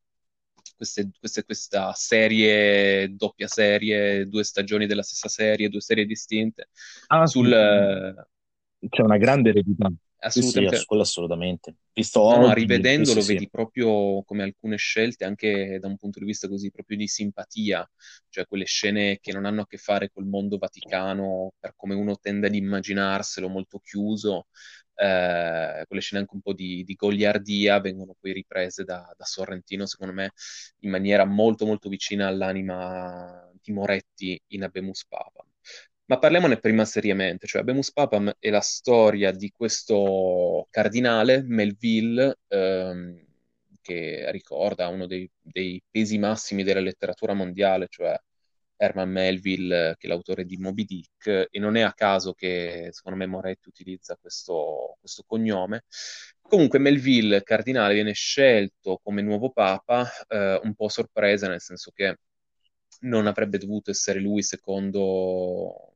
queste, queste, questa serie, doppia serie, due stagioni della stessa serie, due serie distinte. Ah, sul. C'è una grande eredità. Assolutamente. Sì, sì, assolutamente. Visto no, no, rivedendolo sì, vedi proprio come alcune scelte, anche da un punto di vista così proprio di simpatia, cioè quelle scene che non hanno a che fare col mondo vaticano, per come uno tende ad immaginarselo, molto chiuso, eh, quelle scene anche un po' di, di goliardia vengono poi riprese da, da, Sorrentino, secondo me, in maniera molto molto vicina all'anima di Moretti in Abemus Papam. Ma parliamone prima seriamente, cioè Abemus Papam è la storia di questo cardinale, Melville, ehm, che ricorda uno dei, dei pesi massimi della letteratura mondiale, cioè Herman Melville, che è l'autore di Moby Dick, e non è a caso che secondo me Moretti utilizza questo, questo cognome. Comunque Melville, cardinale, viene scelto come nuovo papa, eh, un po' sorpresa, nel senso che non avrebbe dovuto essere lui secondo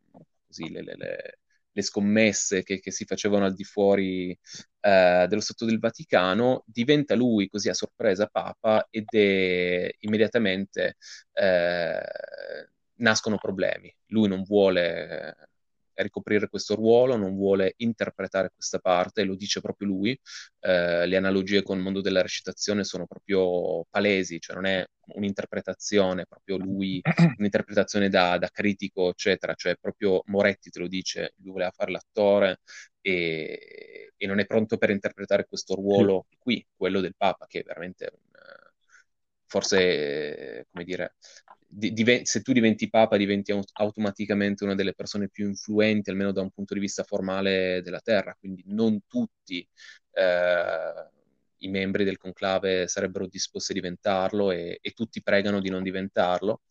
così, le, le, le, le scommesse che, che, si facevano al di fuori eh, dello Stato del Vaticano, diventa lui così a sorpresa Papa ed è immediatamente eh, nascono problemi. Lui non vuole ricoprire questo ruolo, non vuole interpretare questa parte, lo dice proprio lui. Eh, le analogie con il mondo della recitazione sono proprio palesi, cioè non è un'interpretazione, proprio lui, un'interpretazione da, da critico, eccetera, cioè proprio Moretti te lo dice, lui voleva fare l'attore e, e non è pronto per interpretare questo ruolo qui, quello del Papa, che è veramente un, forse, come dire, div- se tu diventi papa diventi automaticamente una delle persone più influenti, almeno da un punto di vista formale della Terra, quindi non tutti eh, i membri del conclave sarebbero disposti a diventarlo e, e tutti pregano di non diventarlo.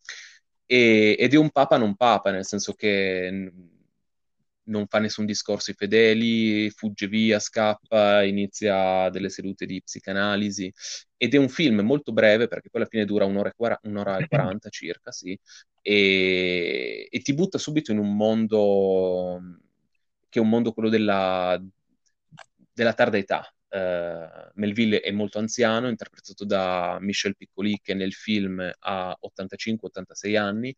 E, ed è un papa non papa, nel senso che non fa nessun discorso ai fedeli, fugge via, scappa, inizia delle sedute di psicanalisi ed è un film molto breve perché poi alla fine dura un'ora e, un'ora e 40 circa, sì, e, e, ti butta subito in un mondo che è un mondo quello della, della tarda età. Uh, Melville è molto anziano, interpretato da Michel Piccoli che nel film ha 85-86 anni,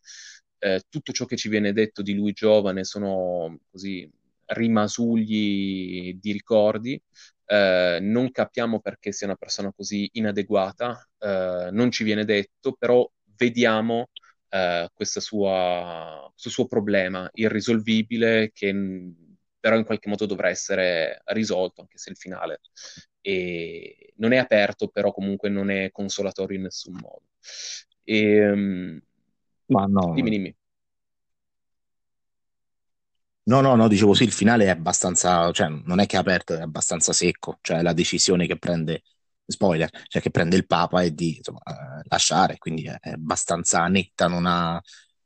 eh, tutto ciò che ci viene detto di lui giovane sono così rimasugli di ricordi, eh, non capiamo perché sia una persona così inadeguata, eh, non ci viene detto, però vediamo eh, sua, questo suo problema irrisolvibile che però in qualche modo dovrà essere risolto, anche se il finale è, non è aperto, però comunque non è consolatorio in nessun modo. E, um, Ma dimmi, no, dimmi. no, no, no, dicevo sì, il finale è abbastanza, cioè non è che è aperto, è abbastanza secco, cioè la decisione che prende, spoiler, cioè che prende il Papa è di insomma, eh, lasciare, quindi è, è abbastanza netta, non ha,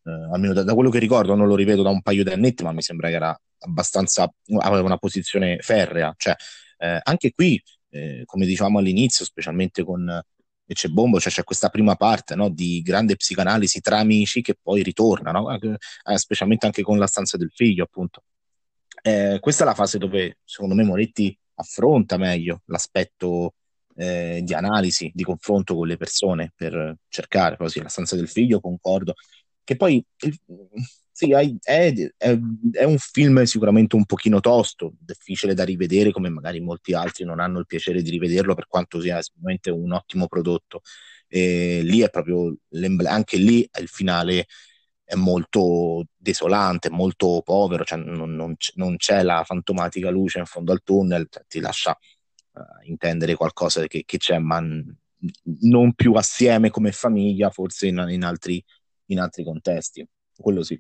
eh, almeno da, da quello che ricordo, non lo rivedo da un paio di annetti, ma mi sembra che era abbastanza, aveva una posizione ferrea, cioè eh, anche qui, eh, come dicevamo all'inizio, specialmente con e c'è Bombo, cioè c'è questa prima parte no, di grande psicanalisi tra amici che poi ritorna, no? eh, specialmente anche con la stanza del figlio, appunto. Eh, questa è la fase dove, secondo me, Moretti affronta meglio l'aspetto eh, di analisi, di confronto con le persone per cercare, poi la stanza del figlio, concordo, che poi il, sì, è, è, è, un film sicuramente un pochino tosto, difficile da rivedere, come magari molti altri non hanno il piacere di rivederlo, per quanto sia sicuramente un ottimo prodotto. E lì è proprio anche lì il finale è molto desolante, molto povero, cioè non, non, non, c'è la fantomatica luce in fondo al tunnel, cioè ti lascia uh, intendere qualcosa che, che, c'è, ma non più assieme come famiglia, forse in, in, altri, in altri contesti. Quello sì.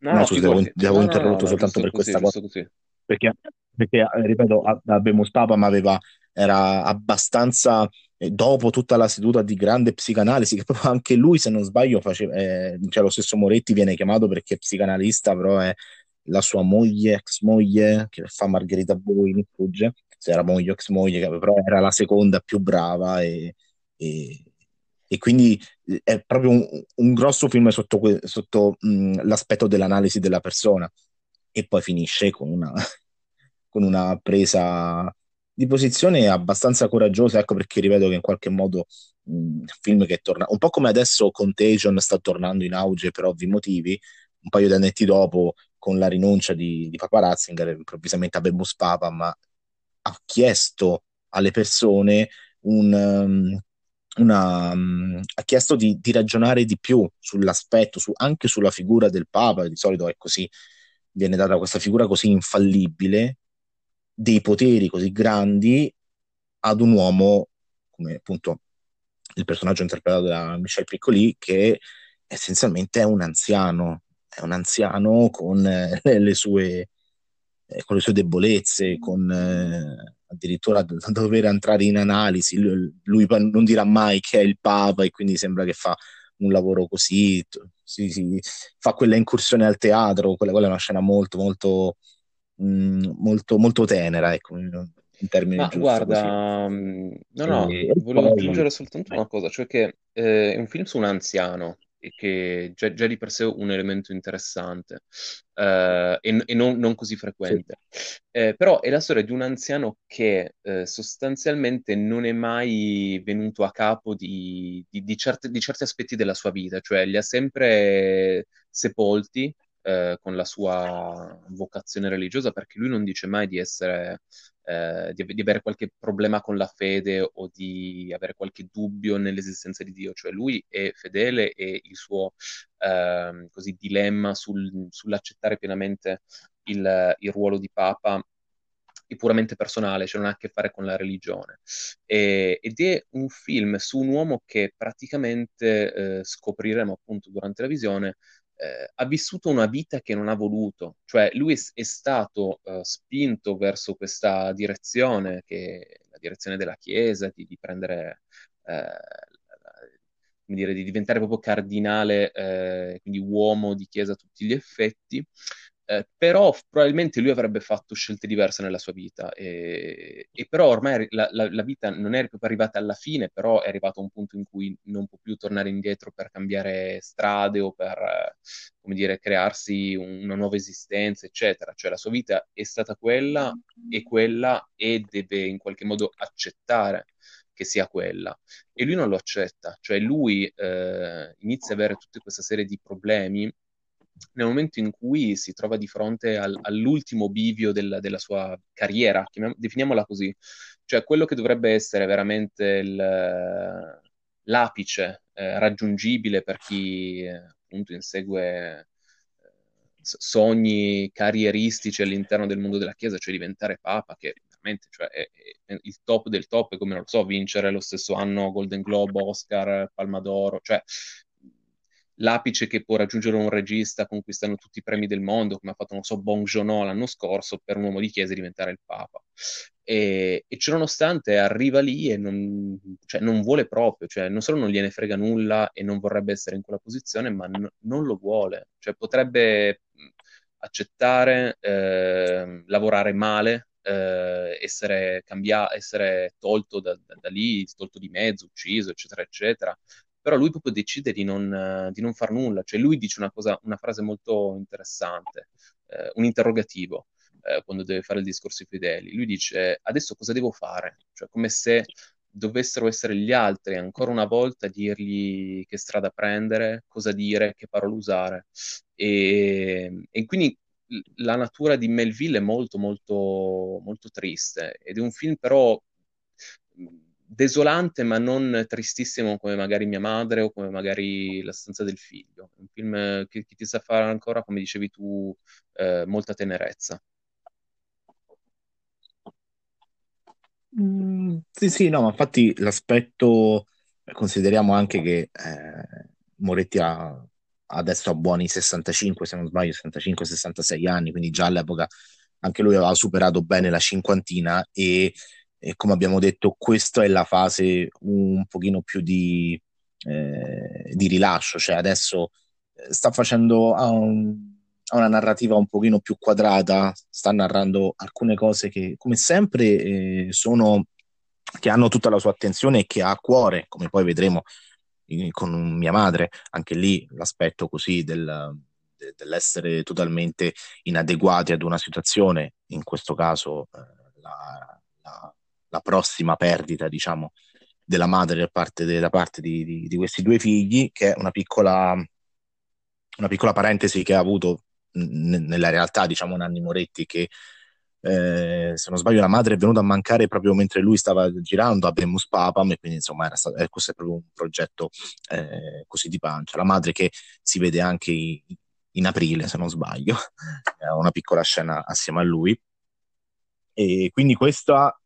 No, no, scusa, ti avevo, interrotto no, soltanto per così, questa cosa. Così. Perché, perché, ripeto, Abbiamo Papa ma aveva, era abbastanza, eh, dopo tutta la seduta di grande psicanalisi, che proprio anche lui, se non sbaglio, faceva, eh, cioè lo stesso Moretti viene chiamato perché è psicanalista, però è la sua moglie, ex moglie, che fa Margherita Boi, mi sfugge, se era moglie o ex moglie, però era la seconda più brava e, e e quindi eh, è proprio un, un grosso film sotto, sotto mh, l'aspetto dell'analisi della persona. E poi finisce con una, con una presa di posizione abbastanza coraggiosa, ecco perché rivedo che in qualche modo un film che torna, un po' come adesso Contagion sta tornando in auge per ovvi motivi, un paio di annetti dopo con la rinuncia di, di Papa Ratzinger, improvvisamente a Bemus Papa, ma ha chiesto alle persone un, um, una, um, ha chiesto di, di, ragionare di più sull'aspetto, su, anche sulla figura del Papa, di solito è così, viene data questa figura così infallibile, dei poteri così grandi ad un uomo come appunto il personaggio interpretato da Michel Piccoli, che essenzialmente è un anziano, è un anziano con eh, le sue eh, con le sue debolezze, con eh, addirittura da dover entrare in analisi. Lui, lui, non dirà mai che è il Papa e quindi sembra che fa un lavoro così, sì, sì, fa quella incursione al teatro, quella, quella è una scena molto, molto, mh, mm, molto, molto tenera, ecco, in termini Ma giusto guarda, mm, no, no, E, volevo poi, aggiungere soltanto una cosa, cioè che eh, è un film su un anziano che già, già di per sé un elemento interessante eh, e, e non, non così sì, frequente. Eh, però è la storia di un anziano che eh, sostanzialmente non è mai venuto a capo di, di, di certe- di certi aspetti della sua vita, cioè li ha sempre sepolti eh, con la sua vocazione religiosa, perché lui non dice mai di essere, eh, di, di, avere qualche problema con la fede o di avere qualche dubbio nell'esistenza di Dio, cioè lui è fedele e il suo eh, così, dilemma sul, sull'accettare pienamente il, il ruolo di Papa è puramente personale, cioè non ha a che fare con la religione. E, ed è un film su un uomo che praticamente eh, scopriremo appunto durante la visione eh, ha vissuto una vita che non ha voluto, cioè lui è, stato eh, spinto verso questa direzione, che la direzione della Chiesa, di, di prendere, eh, dire, di diventare proprio cardinale, eh, quindi uomo di Chiesa a tutti gli effetti, eh, però probabilmente lui avrebbe fatto scelte diverse nella sua vita e, e però ormai la, la, la, vita non è proprio arrivata alla fine, però è arrivato a un punto in cui non può più tornare indietro per cambiare strade o per, eh, come dire, crearsi una nuova esistenza, eccetera. Cioè la sua vita è stata quella e quella e deve in qualche modo accettare che sia quella. E lui non lo accetta, cioè lui eh, inizia ad avere tutta questa serie di problemi nel momento in cui si trova di fronte al, all'ultimo bivio del, della sua carriera, definiamola così, cioè quello che dovrebbe essere veramente il, l'apice eh, raggiungibile per chi eh, appunto insegue eh, sogni carrieristici all'interno del mondo della Chiesa, cioè diventare papa, che veramente, cioè è, è il top del top, come non lo so, vincere lo stesso anno Golden Globe, Oscar, Palma d'Oro, cioè l'apice che può raggiungere un regista conquistando tutti i premi del mondo, come ha fatto, non so, Bong Joon-ho l'anno scorso, per un uomo di chiesa diventare il Papa. E, e ciononostante arriva lì e non, cioè, non, vuole proprio, cioè non solo non gliene frega nulla e non vorrebbe essere in quella posizione, ma n- non lo vuole. Cioè potrebbe accettare, eh, lavorare male, eh, essere, cambiato, essere tolto da, da, da, lì, tolto di mezzo, ucciso, eccetera, eccetera. Però lui proprio decide di non, di non far nulla. Cioè lui dice una, cosa, una frase molto interessante, eh, un interrogativo, eh, quando deve fare il discorso ai fedeli. Lui dice, adesso cosa devo fare? Cioè come se dovessero essere gli altri ancora una volta a dirgli che strada prendere, cosa dire, che parole usare. E, e quindi la natura di Melville è molto, molto, molto triste ed è un film però desolante ma non tristissimo come magari mia madre o come magari La stanza del figlio. Un film che, che ti sa fare ancora, come dicevi tu, eh, molta tenerezza. Mm, sì, sì, no, ma infatti l'aspetto, consideriamo anche che eh, Moretti ha, adesso ha buoni 65, se non sbaglio, 65-66 anni, quindi già all'epoca anche lui aveva superato bene la cinquantina e, e come abbiamo detto, questa è la fase un pochino più di, eh, di rilascio, cioè adesso eh, sta facendo... Um, ha una narrativa un pochino più quadrata, sta narrando alcune cose che, come sempre, eh, sono, che hanno tutta la sua attenzione e che ha a cuore, come poi vedremo eh, con mia madre, anche lì l'aspetto così del, de, dell'essere totalmente inadeguati ad una situazione, in questo caso eh, la, la, la, prossima perdita, diciamo, della madre da parte, de, da parte di, di, di, questi due figli, che è una piccola, una piccola parentesi che ha avuto n- nella realtà, diciamo, Nanni Moretti, che eh, se non sbaglio la madre è venuta a mancare proprio mentre lui stava girando a Bemus Papam e quindi insomma era stato, eh, questo è proprio un progetto eh, così di pancia. La madre che si vede anche in aprile, se non sbaglio, una piccola scena assieme a lui. E quindi questa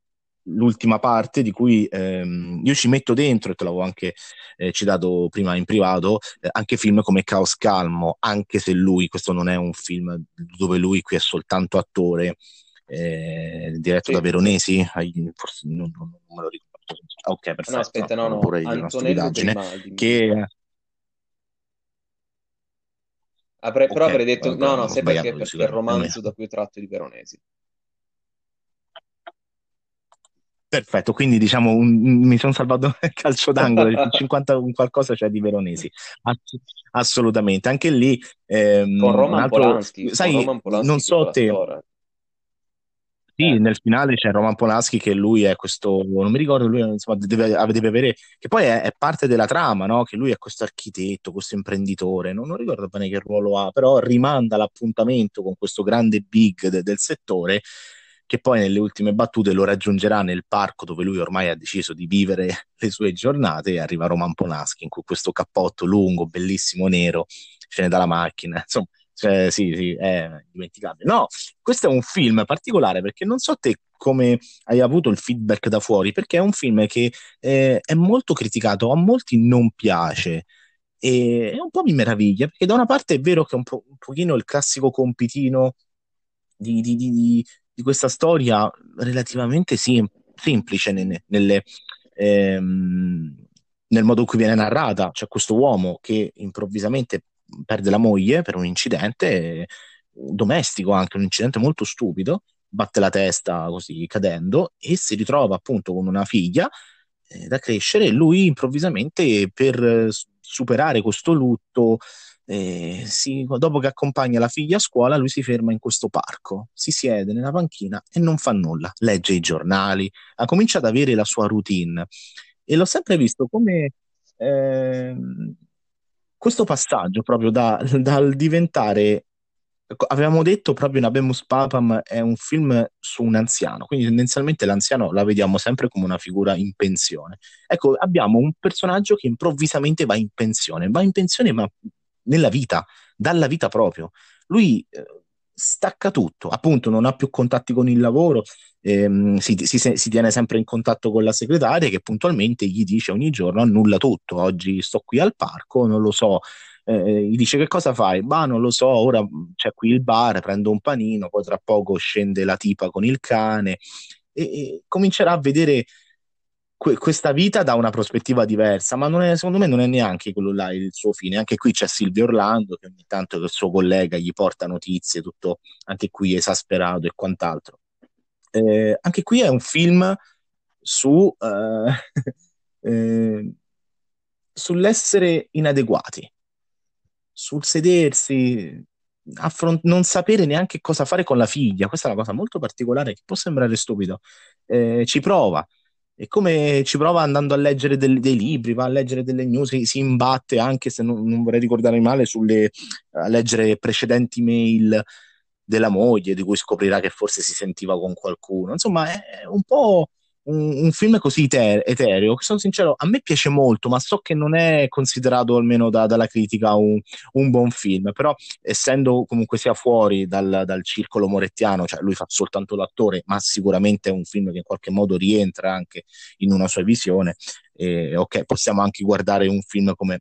l'ultima parte di cui ehm, io ci metto dentro, e te l'avevo anche eh, citato prima in privato, eh, anche film come Caos Calmo, anche se lui, questo non è un film dove lui qui è soltanto attore, eh, diretto sì. da Veronesi, forse non, non, non, me lo ricordo. Ok, perfetto. No, aspetta, no, no, pure una stupidaggine. Che... Avrei, okay, però avrei detto, no, no, sai perché? Perché il romanzo da cui tratto di Veronesi. Perfetto, quindi diciamo un, mi sono salvato il calcio d'angolo, il 50 un qualcosa c'è di Veronesi, Ass- assolutamente. Anche lì ehm, con Roman altro, Polanski, sai, Roman Polanski non so te. Sì, eh. nel finale c'è Roman Polanski che lui è questo, non mi ricordo, lui insomma, deve, deve avere, che poi è, è, parte della trama, no? Che lui è questo architetto, questo imprenditore, non, non, ricordo bene che ruolo ha, però rimanda l'appuntamento con questo grande big de, del settore che poi nelle ultime battute lo raggiungerà nel parco dove lui ormai ha deciso di vivere le sue giornate e arriva Roman Polanski con questo cappotto lungo, bellissimo, nero, scende dalla macchina, insomma, cioè, sì, sì, è dimenticabile. No, questo è un film particolare perché non so te come hai avuto il feedback da fuori, perché è un film che eh, è molto criticato, a molti non piace. E un po' mi meraviglia perché da una parte è vero che è un, po', un pochino il classico compitino di, di, di, di questa storia relativamente sim- semplice nelle, nelle, ehm, nel modo in cui viene narrata. C'è questo uomo che improvvisamente perde la moglie per un incidente domestico, anche un incidente molto stupido, batte la testa così cadendo e si ritrova appunto con una figlia eh, da crescere e lui improvvisamente per superare questo lutto eh, si, dopo che accompagna la figlia a scuola, lui si ferma in questo parco, si siede nella panchina e non fa nulla, legge i giornali, ha cominciato ad avere la sua routine e l'ho sempre visto come eh, questo passaggio proprio da, dal diventare avevamo detto proprio in Abemus Papam è un film su un anziano, quindi tendenzialmente l'anziano la vediamo sempre come una figura in pensione. Ecco, abbiamo un personaggio che improvvisamente va in pensione, va in pensione ma nella vita, dalla vita proprio. Lui eh, stacca tutto, appunto non ha più contatti con il lavoro, ehm, si, si, si, tiene sempre in contatto con la segretaria che puntualmente gli dice ogni giorno annulla tutto, oggi sto qui al parco, non lo so, eh, gli dice che cosa fai? Bah, non lo so, ora c'è qui il bar, prendo un panino, poi tra poco scende la tipa con il cane e, e comincerà a vedere que- questa vita da una prospettiva diversa, ma è, secondo me non è neanche quello là il suo fine. Anche qui c'è Silvio Orlando che ogni tanto il suo collega gli porta notizie, tutto anche qui esasperato e quant'altro. Eh, anche qui è un film su, eh, eh, sull'essere inadeguati, sul sedersi, affront- non sapere neanche cosa fare con la figlia. Questa è una cosa molto particolare che può sembrare stupido. Eh, ci prova. E come ci prova andando a leggere del, dei libri, va a leggere delle news, si imbatte anche se non, non vorrei ricordarmi male sulle, a leggere precedenti mail della moglie di cui scoprirà che forse si sentiva con qualcuno. Insomma, è un po' un, un film così etereo, che sono sincero, a me piace molto, ma so che non è considerato almeno da, dalla critica un, un, buon film, però essendo comunque sia fuori dal, dal, circolo morettiano, cioè lui fa soltanto l'attore, ma sicuramente è un film che in qualche modo rientra anche in una sua visione. Eh, ok, possiamo anche guardare un film come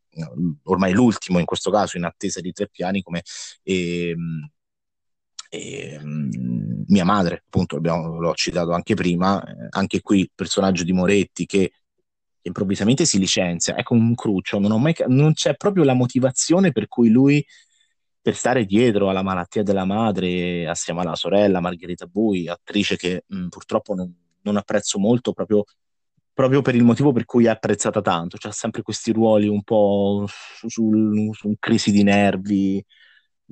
ormai l'ultimo in questo caso, in attesa di tre piani, come eh, e, mh, mia madre, appunto, abbiamo, l'ho citato anche prima, eh, anche qui il personaggio di Moretti che improvvisamente si licenzia, è come un cruccio, non, mai, non c'è proprio la motivazione per cui lui, per stare dietro alla malattia della madre, assieme alla sorella Margherita Bui, attrice che mh, purtroppo non, non, apprezzo molto proprio, proprio, per il motivo per cui è apprezzata tanto, c'ha sempre questi ruoli un po' su, su, su crisi di nervi,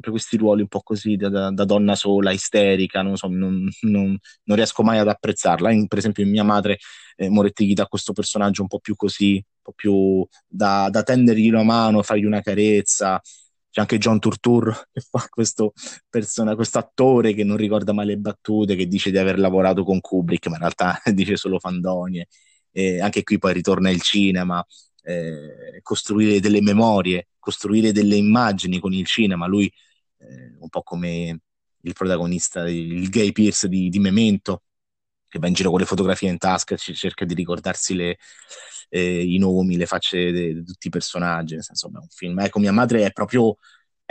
sempre questi ruoli un po' così da, da, donna sola, isterica, non, so, non, non, non, riesco mai ad apprezzarla. In, per esempio, in mia madre eh, Moretti gli dà questo personaggio un po' più così, un po' più da, da tendergli la mano, fargli una carezza. C'è anche John Turturro che fa questo persona, attore che non ricorda mai le battute, che dice di aver lavorato con Kubrick, ma in realtà dice solo fandonie. E anche qui poi ritorna il cinema, eh, costruire delle memorie, costruire delle immagini con il cinema. Lui eh, un po' come il protagonista, il gay Pierce di, di, Memento, che va in giro con le fotografie in tasca, e cerca di ricordarsi le, eh, i nomi, le facce di tutti i personaggi. Nel senso, è un film. Ecco, mia madre è proprio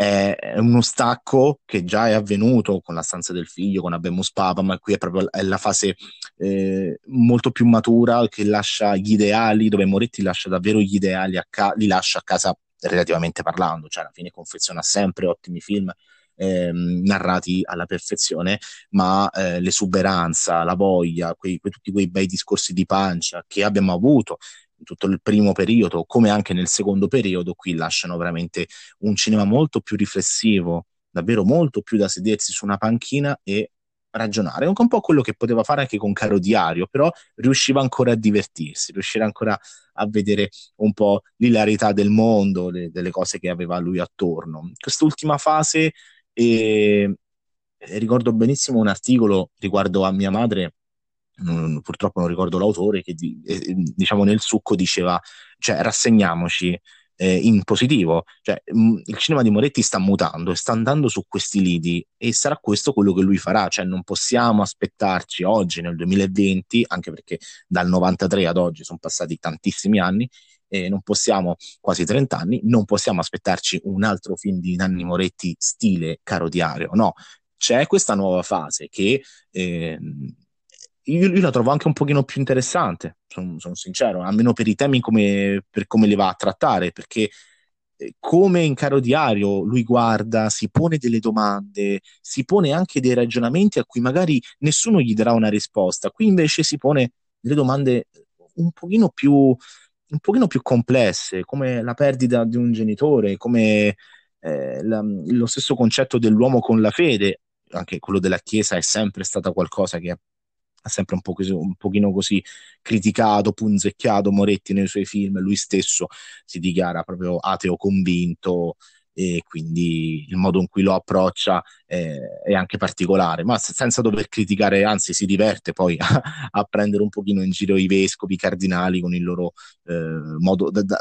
è, è uno stacco che già è avvenuto con la stanza del figlio, con Abemus Papa, ma qui è proprio è la fase eh, molto più matura che lascia gli ideali, dove Moretti lascia davvero gli ideali, a ca- li lascia a casa relativamente parlando, cioè alla fine confeziona sempre ottimi film ehm, narrati alla perfezione, ma eh, l'esuberanza, la voglia, quei, quei, tutti quei bei discorsi di pancia che abbiamo avuto in tutto il primo periodo, come anche nel secondo periodo, qui lasciano veramente un cinema molto più riflessivo, davvero molto più da sedersi su una panchina e ragionare, un po' quello che poteva fare anche con Caro Diario, però riusciva ancora a divertirsi, riusciva ancora a vedere un po' l'ilarità del mondo, le, delle cose che aveva lui attorno. Quest'ultima fase, eh, ricordo benissimo un articolo riguardo a mia madre, non, purtroppo non ricordo l'autore, che eh, diciamo nel succo diceva, cioè rassegniamoci, eh, in positivo. Cioè, mh, mm, il cinema di Moretti sta mutando e sta andando su questi lidi e sarà questo quello che lui farà. Cioè, non possiamo aspettarci oggi, nel 2020, anche perché dal 93 ad oggi sono passati tantissimi anni, e non possiamo, quasi 30 anni, non possiamo aspettarci un altro film di Nanni Moretti stile Caro Diario. No, c'è questa nuova fase che... Eh, io, io, la trovo anche un pochino più interessante, sono, sono sincero, almeno per i temi come, per come li va a trattare, perché eh, come in caro diario lui guarda, si pone delle domande, si pone anche dei ragionamenti a cui magari nessuno gli darà una risposta. Qui invece si pone delle domande un pochino più, un pochino più complesse, come la perdita di un genitore, come eh, la, lo stesso concetto dell'uomo con la fede, anche quello della Chiesa è sempre stata qualcosa che ha sempre un, po così, un pochino così criticato, punzecchiato Moretti nei suoi film, lui stesso si dichiara proprio ateo convinto e quindi il modo in cui lo approccia è, è anche particolare, ma senza dover criticare, anzi si diverte poi a, a, prendere un pochino in giro i vescovi, i cardinali con il loro eh, modo, da, da,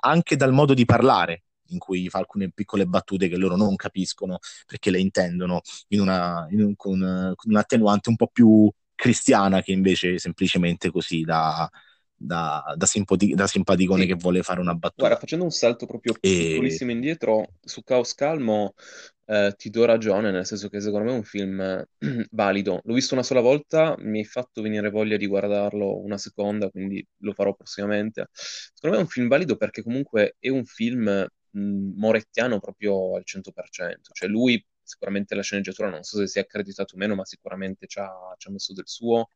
anche dal modo di parlare, in cui fa alcune piccole battute che loro non capiscono perché le intendono in una, in un, con, con un attenuante un po' più cristiana che invece semplicemente così da, da, da, simpati- da simpaticone sì. che vuole fare una battuta. Guarda, facendo un salto proprio e... piccolissimo indietro su Caos Calmo, eh, ti do ragione, nel senso che secondo me è un film eh, valido. L'ho visto una sola volta, mi hai fatto venire voglia di guardarlo una seconda, quindi lo farò prossimamente. Secondo me è un film valido perché comunque è un film mh, morettiano proprio al 100%, cioè lui sicuramente la sceneggiatura non so se sia accreditato o meno, ma sicuramente ci ha, ci ha messo del suo.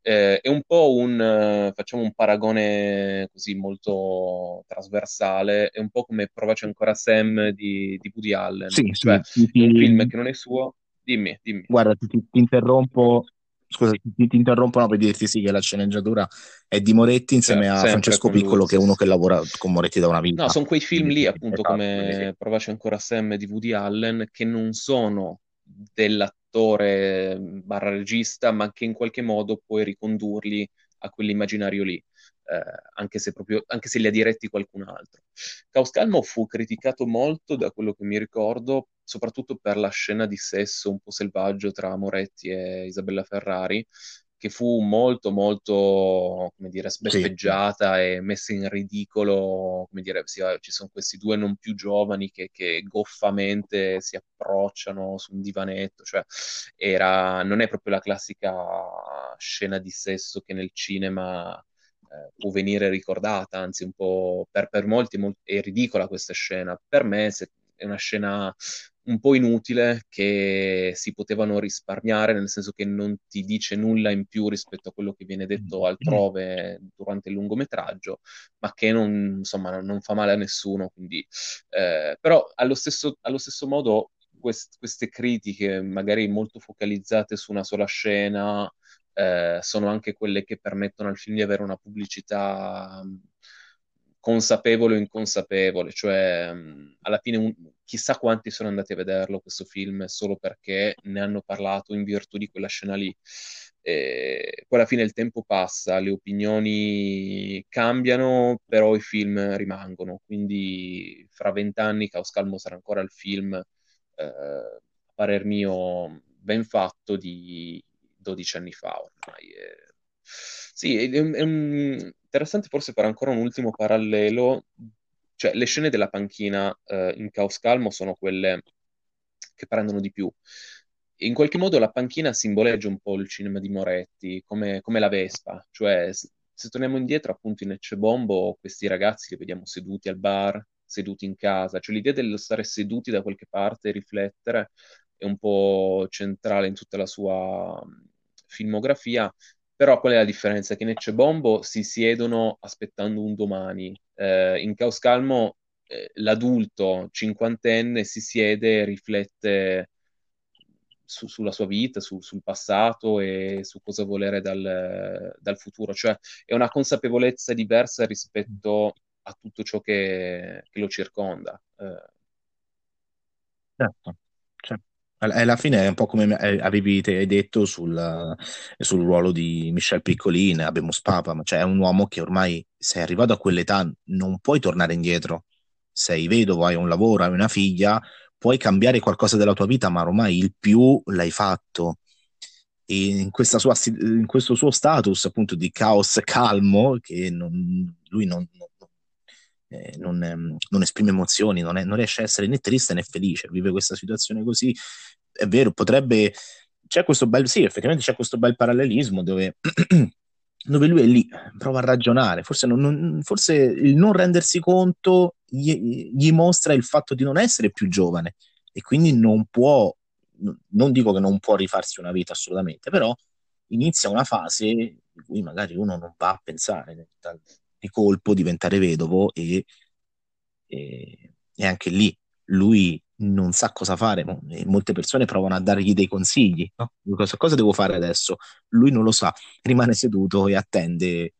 Eh, è un po' un, eh, facciamo un paragone così molto trasversale, è un po' come Provaci ancora Sam di, di Woody Allen, sì, cioè sì, sì, un film che non è suo. Dimmi, dimmi. Guarda, ti, ti interrompo, Scusa, ti, ti interrompono per dirti sì che la sceneggiatura è di Moretti insieme cioè, a Francesco Piccolo, che è uno che lavora con Moretti da una vita. No, sono quei film lì, appunto, come Provaci ancora Sam di Woody Allen, che non sono dell'attore barra regista, ma che in qualche modo puoi ricondurli a quell'immaginario lì. Eh, anche, se proprio, anche se li ha diretti qualcun altro. Caos Calmo fu criticato molto, da quello che mi ricordo, soprattutto per la scena di sesso un po' selvaggio tra Moretti e Isabella Ferrari, che fu molto molto come dire sbeffeggiata sì. e messa in ridicolo come dire sì, ci sono questi due non più giovani che, che, goffamente si approcciano su un divanetto cioè era non è proprio la classica scena di sesso che nel cinema eh, può venire ricordata anzi un po' per, per molti è ridicola questa scena per me se, è una scena un po' inutile che si potevano risparmiare, nel senso che non ti dice nulla in più rispetto a quello che viene detto mm. altrove durante il lungometraggio, ma che non, insomma, non fa male a nessuno. Quindi, eh, però allo stesso, allo stesso modo quest- queste critiche, magari molto focalizzate su una sola scena, eh, sono anche quelle che permettono al film di avere una pubblicità consapevole o inconsapevole, cioè alla fine un, chissà quanti sono andati a vederlo questo film solo perché ne hanno parlato in virtù di quella scena lì. E poi alla fine il tempo passa, le opinioni cambiano, però i film rimangono, quindi fra vent'anni Caos Calmo sarà ancora il film, eh, a parer mio, ben fatto di 12 anni fa ormai. E... Sì, è, è, è, interessante forse fare ancora un ultimo parallelo, cioè le scene della panchina eh, in Caos Calmo sono quelle che prendono di più. In qualche modo la panchina simboleggia un po' il cinema di Moretti, come, come la Vespa, cioè se, torniamo indietro appunto in Ecce questi ragazzi li vediamo seduti al bar, seduti in casa, cioè l'idea dello stare seduti da qualche parte e riflettere è un po' centrale in tutta la sua filmografia però qual è la differenza? Che in Ecce Bombo si siedono aspettando un domani. Eh, in Caos Calmo eh, l'adulto cinquantenne si siede e riflette su, sulla sua vita, su, sul passato e su cosa volere dal, dal, futuro. Cioè è una consapevolezza diversa rispetto a tutto ciò che, che lo circonda. Eh. Certo alla fine è un po' come eh, avevi detto sul, sul ruolo di Michel Piccolin, Abemus Papa, cioè è un uomo che ormai sei arrivato a quell'età, non puoi tornare indietro. Sei vedovo, hai un lavoro, hai una figlia, puoi cambiare qualcosa della tua vita, ma ormai il più l'hai fatto. E in, sua, in questo suo status appunto di caos calmo, che non, lui non, eh, non, ehm, non, esprime emozioni, non, è, non, riesce a essere né triste né felice, vive questa situazione così. È vero, potrebbe. C'è questo bel. Sì, effettivamente c'è questo bel parallelismo dove. dove lui è lì, prova a ragionare, forse, non, forse il non rendersi conto gli, gli, mostra il fatto di non essere più giovane e quindi non può, non dico che non può rifarsi una vita assolutamente, però inizia una fase in cui magari uno non va a pensare di colpo diventare vedovo e, e, e anche lì lui non sa cosa fare, molte persone provano a dargli dei consigli, no? cosa, cosa, devo fare adesso? Lui non lo sa, rimane seduto e attende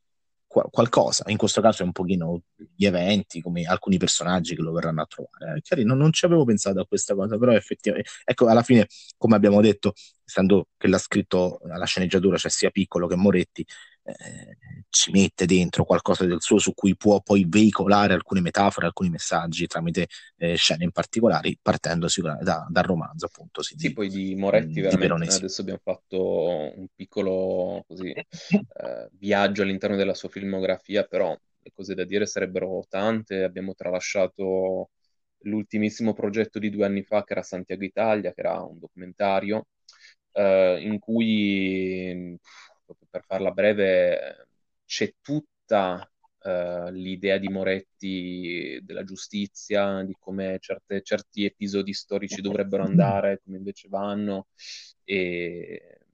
qu- qualcosa, in questo caso è un pochino gli eventi, come alcuni personaggi che lo verranno a trovare. Eh, non, non, ci avevo pensato a questa cosa, però effettivamente, ecco, alla fine, come abbiamo detto, essendo che l'ha scritto alla sceneggiatura, cioè sia Piccolo che Moretti, eh, ci mette dentro qualcosa del suo su cui può poi veicolare alcune metafore, alcuni messaggi tramite eh, scene in particolare, partendo sicuramente da, dal romanzo, appunto. Sì, sì, poi di Moretti, mm, veramente. adesso abbiamo fatto un piccolo così, eh, viaggio all'interno della sua filmografia, però le cose da dire sarebbero tante. Abbiamo tralasciato l'ultimissimo progetto di due anni fa, che era Santiago Italia, che era un documentario, eh, in cui per farla breve, c'è tutta uh, l'idea di Moretti della giustizia, di come certe, certi episodi storici dovrebbero andare, come invece vanno, e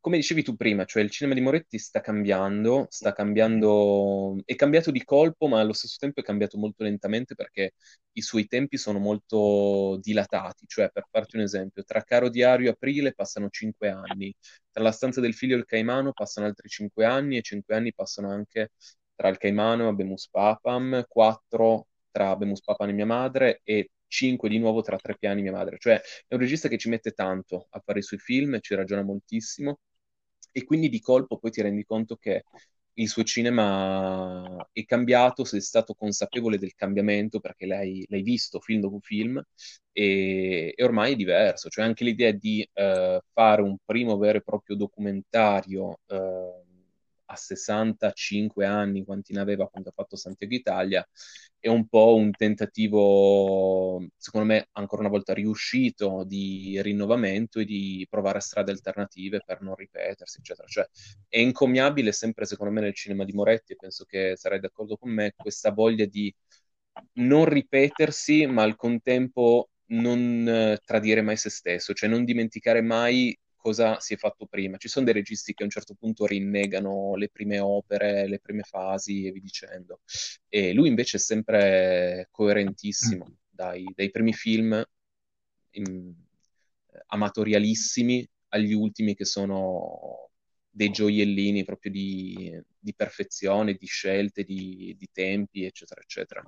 come dicevi tu prima, cioè il cinema di Moretti sta cambiando, sta cambiando, è cambiato di colpo, ma allo stesso tempo è cambiato molto lentamente perché i suoi tempi sono molto dilatati. Cioè, per farti un esempio, tra Caro Diario e Aprile passano cinque anni, tra La stanza del figlio e il Caimano passano altri cinque anni e cinque anni passano anche tra il Caimano e Abemus Papam, quattro tra Abemus Papam e mia madre e 5 di nuovo tra tre piani mia madre. Cioè è un regista che ci mette tanto a fare i suoi film, ci ragiona moltissimo e quindi di colpo poi ti rendi conto che il suo cinema è cambiato, sei stato consapevole del cambiamento perché l'hai, l'hai visto film dopo film e, e, ormai è diverso, cioè anche l'idea di uh, fare un primo vero e proprio documentario uh, a 65 anni, quanti ne aveva quando ha fatto Santiago Italia, è un po' un tentativo, secondo me, ancora una volta riuscito di rinnovamento e di provare strade alternative per non ripetersi, eccetera. Cioè, è incommiabile sempre, secondo me, nel cinema di Moretti, e penso che sarai d'accordo con me, questa voglia di non ripetersi, ma al contempo non eh, tradire mai se stesso, cioè non dimenticare mai cosa si è fatto prima. Ci sono dei registi che a un certo punto rinnegano le prime opere, le prime fasi e vi dicendo. E lui invece è sempre coerentissimo, mm. dai, dai primi film in, amatorialissimi agli ultimi che sono dei gioiellini proprio di, di perfezione, di scelte, di, di tempi, eccetera, eccetera.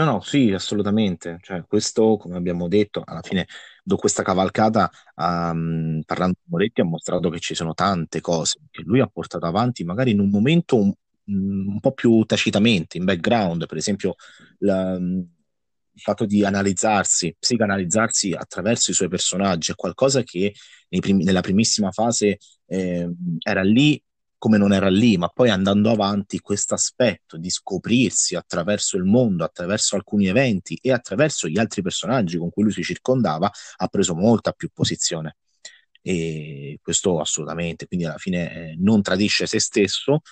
No, no, sì, assolutamente. Cioè, questo, come abbiamo detto, alla fine, dopo questa cavalcata, um, parlando di Moretti, ha mostrato che ci sono tante cose che lui ha portato avanti, magari in un momento un, un po' più tacitamente, in background, per esempio, la, il fatto di analizzarsi, psicanalizzarsi attraverso i suoi personaggi, è qualcosa che primi, nella primissima fase eh, era lì come non era lì, ma poi andando avanti questo aspetto di scoprirsi attraverso il mondo, attraverso alcuni eventi e attraverso gli altri personaggi con cui lui si circondava, ha preso molta più posizione. E questo assolutamente, quindi alla fine eh, non tradisce se stesso,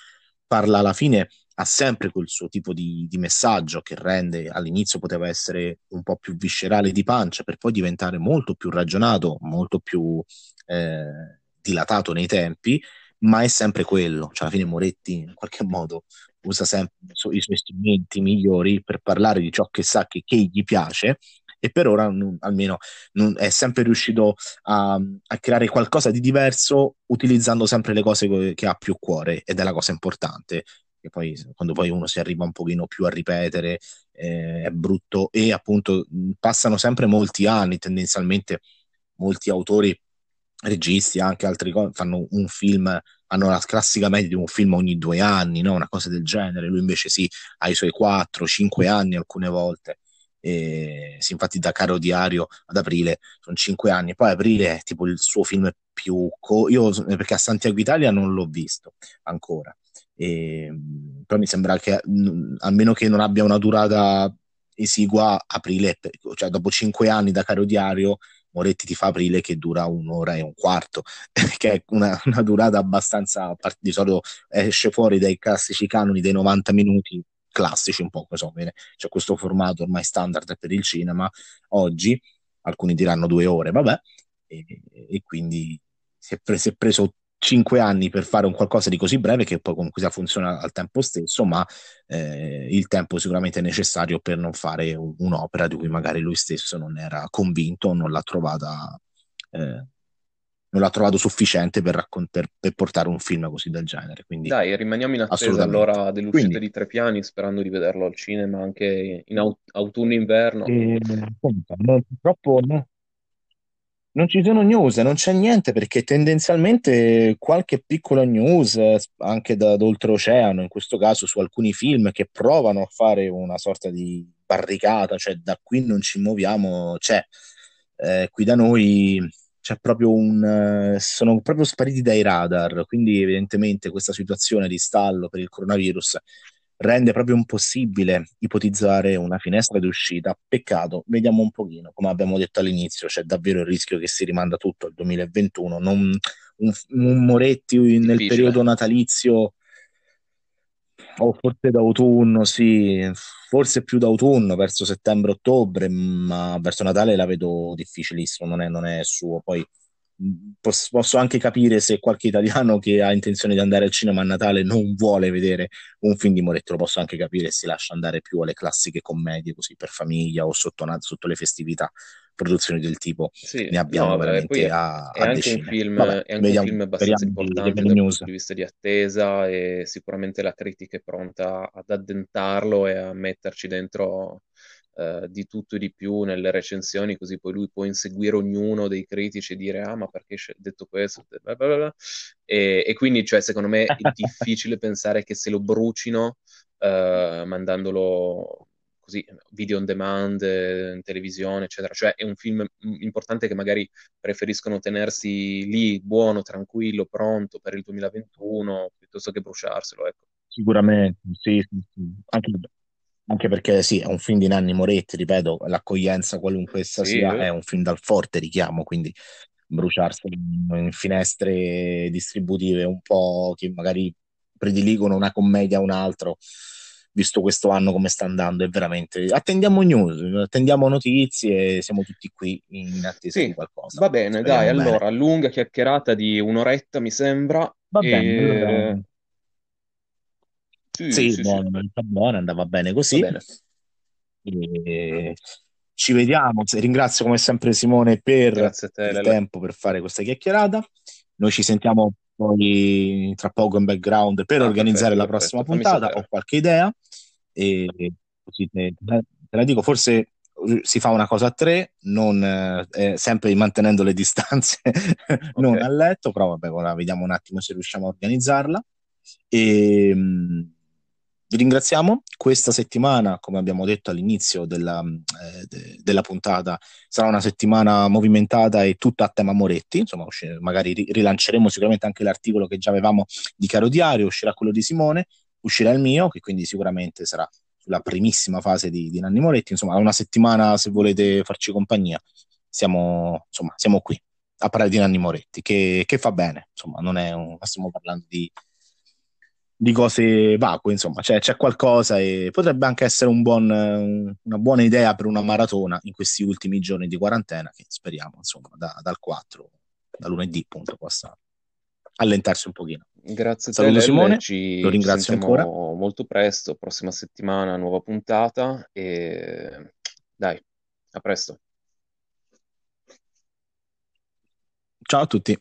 parla alla fine, ha sempre quel suo tipo di, di, messaggio che rende all'inizio poteva essere un po' più viscerale di pancia, per poi diventare molto più ragionato, molto più eh, dilatato nei tempi ma è sempre quello. Cioè, alla fine Moretti in qualche modo usa sempre i suoi strumenti migliori per parlare di ciò che sa che, che gli piace e per ora non, almeno non, è sempre riuscito a, a, creare qualcosa di diverso utilizzando sempre le cose che ha più cuore ed è la cosa importante che poi quando poi uno si arriva un pochino più a ripetere eh, è brutto e appunto passano sempre molti anni tendenzialmente molti autori registi, anche altri fanno un film, hanno la classica media di un film ogni due anni, no? una cosa del genere. Lui invece sì, ha i suoi quattro, cinque anni alcune volte. E, sì, infatti da Caro Diario ad Aprile sono cinque anni. Poi Aprile è tipo il suo film più... Co- io perché a Santiago Italia non l'ho visto ancora. E, però mi sembra che a meno che non abbia una durata esigua, Aprile, cioè dopo cinque anni da Caro Diario Moretti ti fa aprile che dura un'ora e un quarto, che è una, una durata abbastanza, di solito esce fuori dai classici canoni dei 90 minuti classici un po', so, bene. c'è questo formato ormai standard per il cinema oggi, alcuni diranno due ore, vabbè, e, e quindi si è, pre- si è preso cinque anni per fare un qualcosa di così breve che poi comunque sia funziona al tempo stesso, ma eh, il tempo sicuramente è necessario per non fare un, un'opera di cui magari lui stesso non era convinto o non l'ha trovata eh, non l'ha trovato sufficiente per, raccont- per, per, portare un film così del genere. Quindi, Dai, rimaniamo in attesa allora dell'uscita Quindi, di Tre Piani, sperando di vederlo al cinema anche in aut- autunno-inverno. Eh, purtroppo no, Non ci sono news, non c'è niente perché tendenzialmente qualche piccola news, anche da, da oltreoceano, in questo caso su alcuni film che provano a fare una sorta di barricata, cioè da qui non ci muoviamo, c'è. Eh, qui da noi c'è proprio un, sono proprio spariti dai radar, quindi evidentemente questa situazione di stallo per il coronavirus rende proprio impossibile ipotizzare una finestra di uscita. Peccato, vediamo un pochino, come abbiamo detto all'inizio, c'è davvero il rischio che si rimanda tutto al 2021, non, un, un Moretti nel Difficile. periodo natalizio o forse d'autunno, sì, forse più d'autunno, verso settembre-ottobre, ma verso Natale la vedo difficilissimo, non è, non è suo. Poi posso anche capire se qualche italiano che ha intenzione di andare al cinema a Natale non vuole vedere un film di Moretto, lo posso anche capire se si lascia andare più alle classiche commedie così per famiglia o sotto, sotto le festività, produzioni del tipo. Sì, ne abbiamo no, veramente è, a, è, anche un film, Vabbè, è anche vediamo, un film abbastanza importante dal punto di vista di attesa e sicuramente la critica è pronta ad addentarlo e a metterci dentro eh, di tutto e di più nelle recensioni, così poi lui può inseguire ognuno dei critici e dire ah ma perché hai detto questo? E, e, quindi cioè, secondo me è difficile pensare che se lo brucino eh, mandandolo così video on demand, in televisione, eccetera. Cioè è un film importante che magari preferiscono tenersi lì, buono, tranquillo, pronto per il 2021, piuttosto che bruciarselo. Ecco. Sicuramente, sì, sì, sì. Anche, anche perché sì, è un film di Nanni Moretti, ripeto, l'accoglienza qualunque essa sì, sia, eh. è un film dal forte richiamo, quindi bruciarsi in finestre distributive un po' che magari prediligono una commedia a un altro, visto questo anno come sta andando, è veramente... Attendiamo news, attendiamo notizie, siamo tutti qui in attesa sì, di qualcosa. Va bene, Speriamo dai, bene. allora, lunga chiacchierata di un'oretta mi sembra. Va bene, e... Sì, sì, sì, buono, sì. buono, andava bene così. Bene. E ci vediamo. Ringrazio come sempre Simone per te, il Lele. tempo per fare questa chiacchierata. Noi ci sentiamo poi tra poco in background per ah, organizzare perfetto, la prossima perfetto. puntata. Ho qualche idea e così te, te, la dico. Forse si fa una cosa a tre, non, eh, sempre mantenendo le distanze, okay. non a letto, però vabbè, ora vediamo un attimo se riusciamo a organizzarla. E, mh, vi ringraziamo. Questa settimana, come abbiamo detto all'inizio della, eh, de, della puntata, sarà una settimana movimentata e tutta a tema Moretti. Insomma, magari rilanceremo sicuramente anche l'articolo che già avevamo di Caro Diario, uscirà quello di Simone, uscirà il mio, che quindi sicuramente sarà la primissima fase di, di Nanni Moretti. Insomma, una settimana se volete farci compagnia, siamo, insomma, siamo qui a parlare di Nanni Moretti, che, che fa bene. Insomma, non è un, stiamo parlando di di cose vacue, insomma, cioè, c'è qualcosa e potrebbe anche essere un buon, una buona idea per una maratona in questi ultimi giorni di quarantena che speriamo, insomma, da, dal 4, da lunedì, appunto, possa allentarsi un pochino. Grazie a te, Saluto Simone, ci lo ringrazio ancora. molto presto, prossima settimana, nuova puntata e dai, a presto. Ciao a tutti.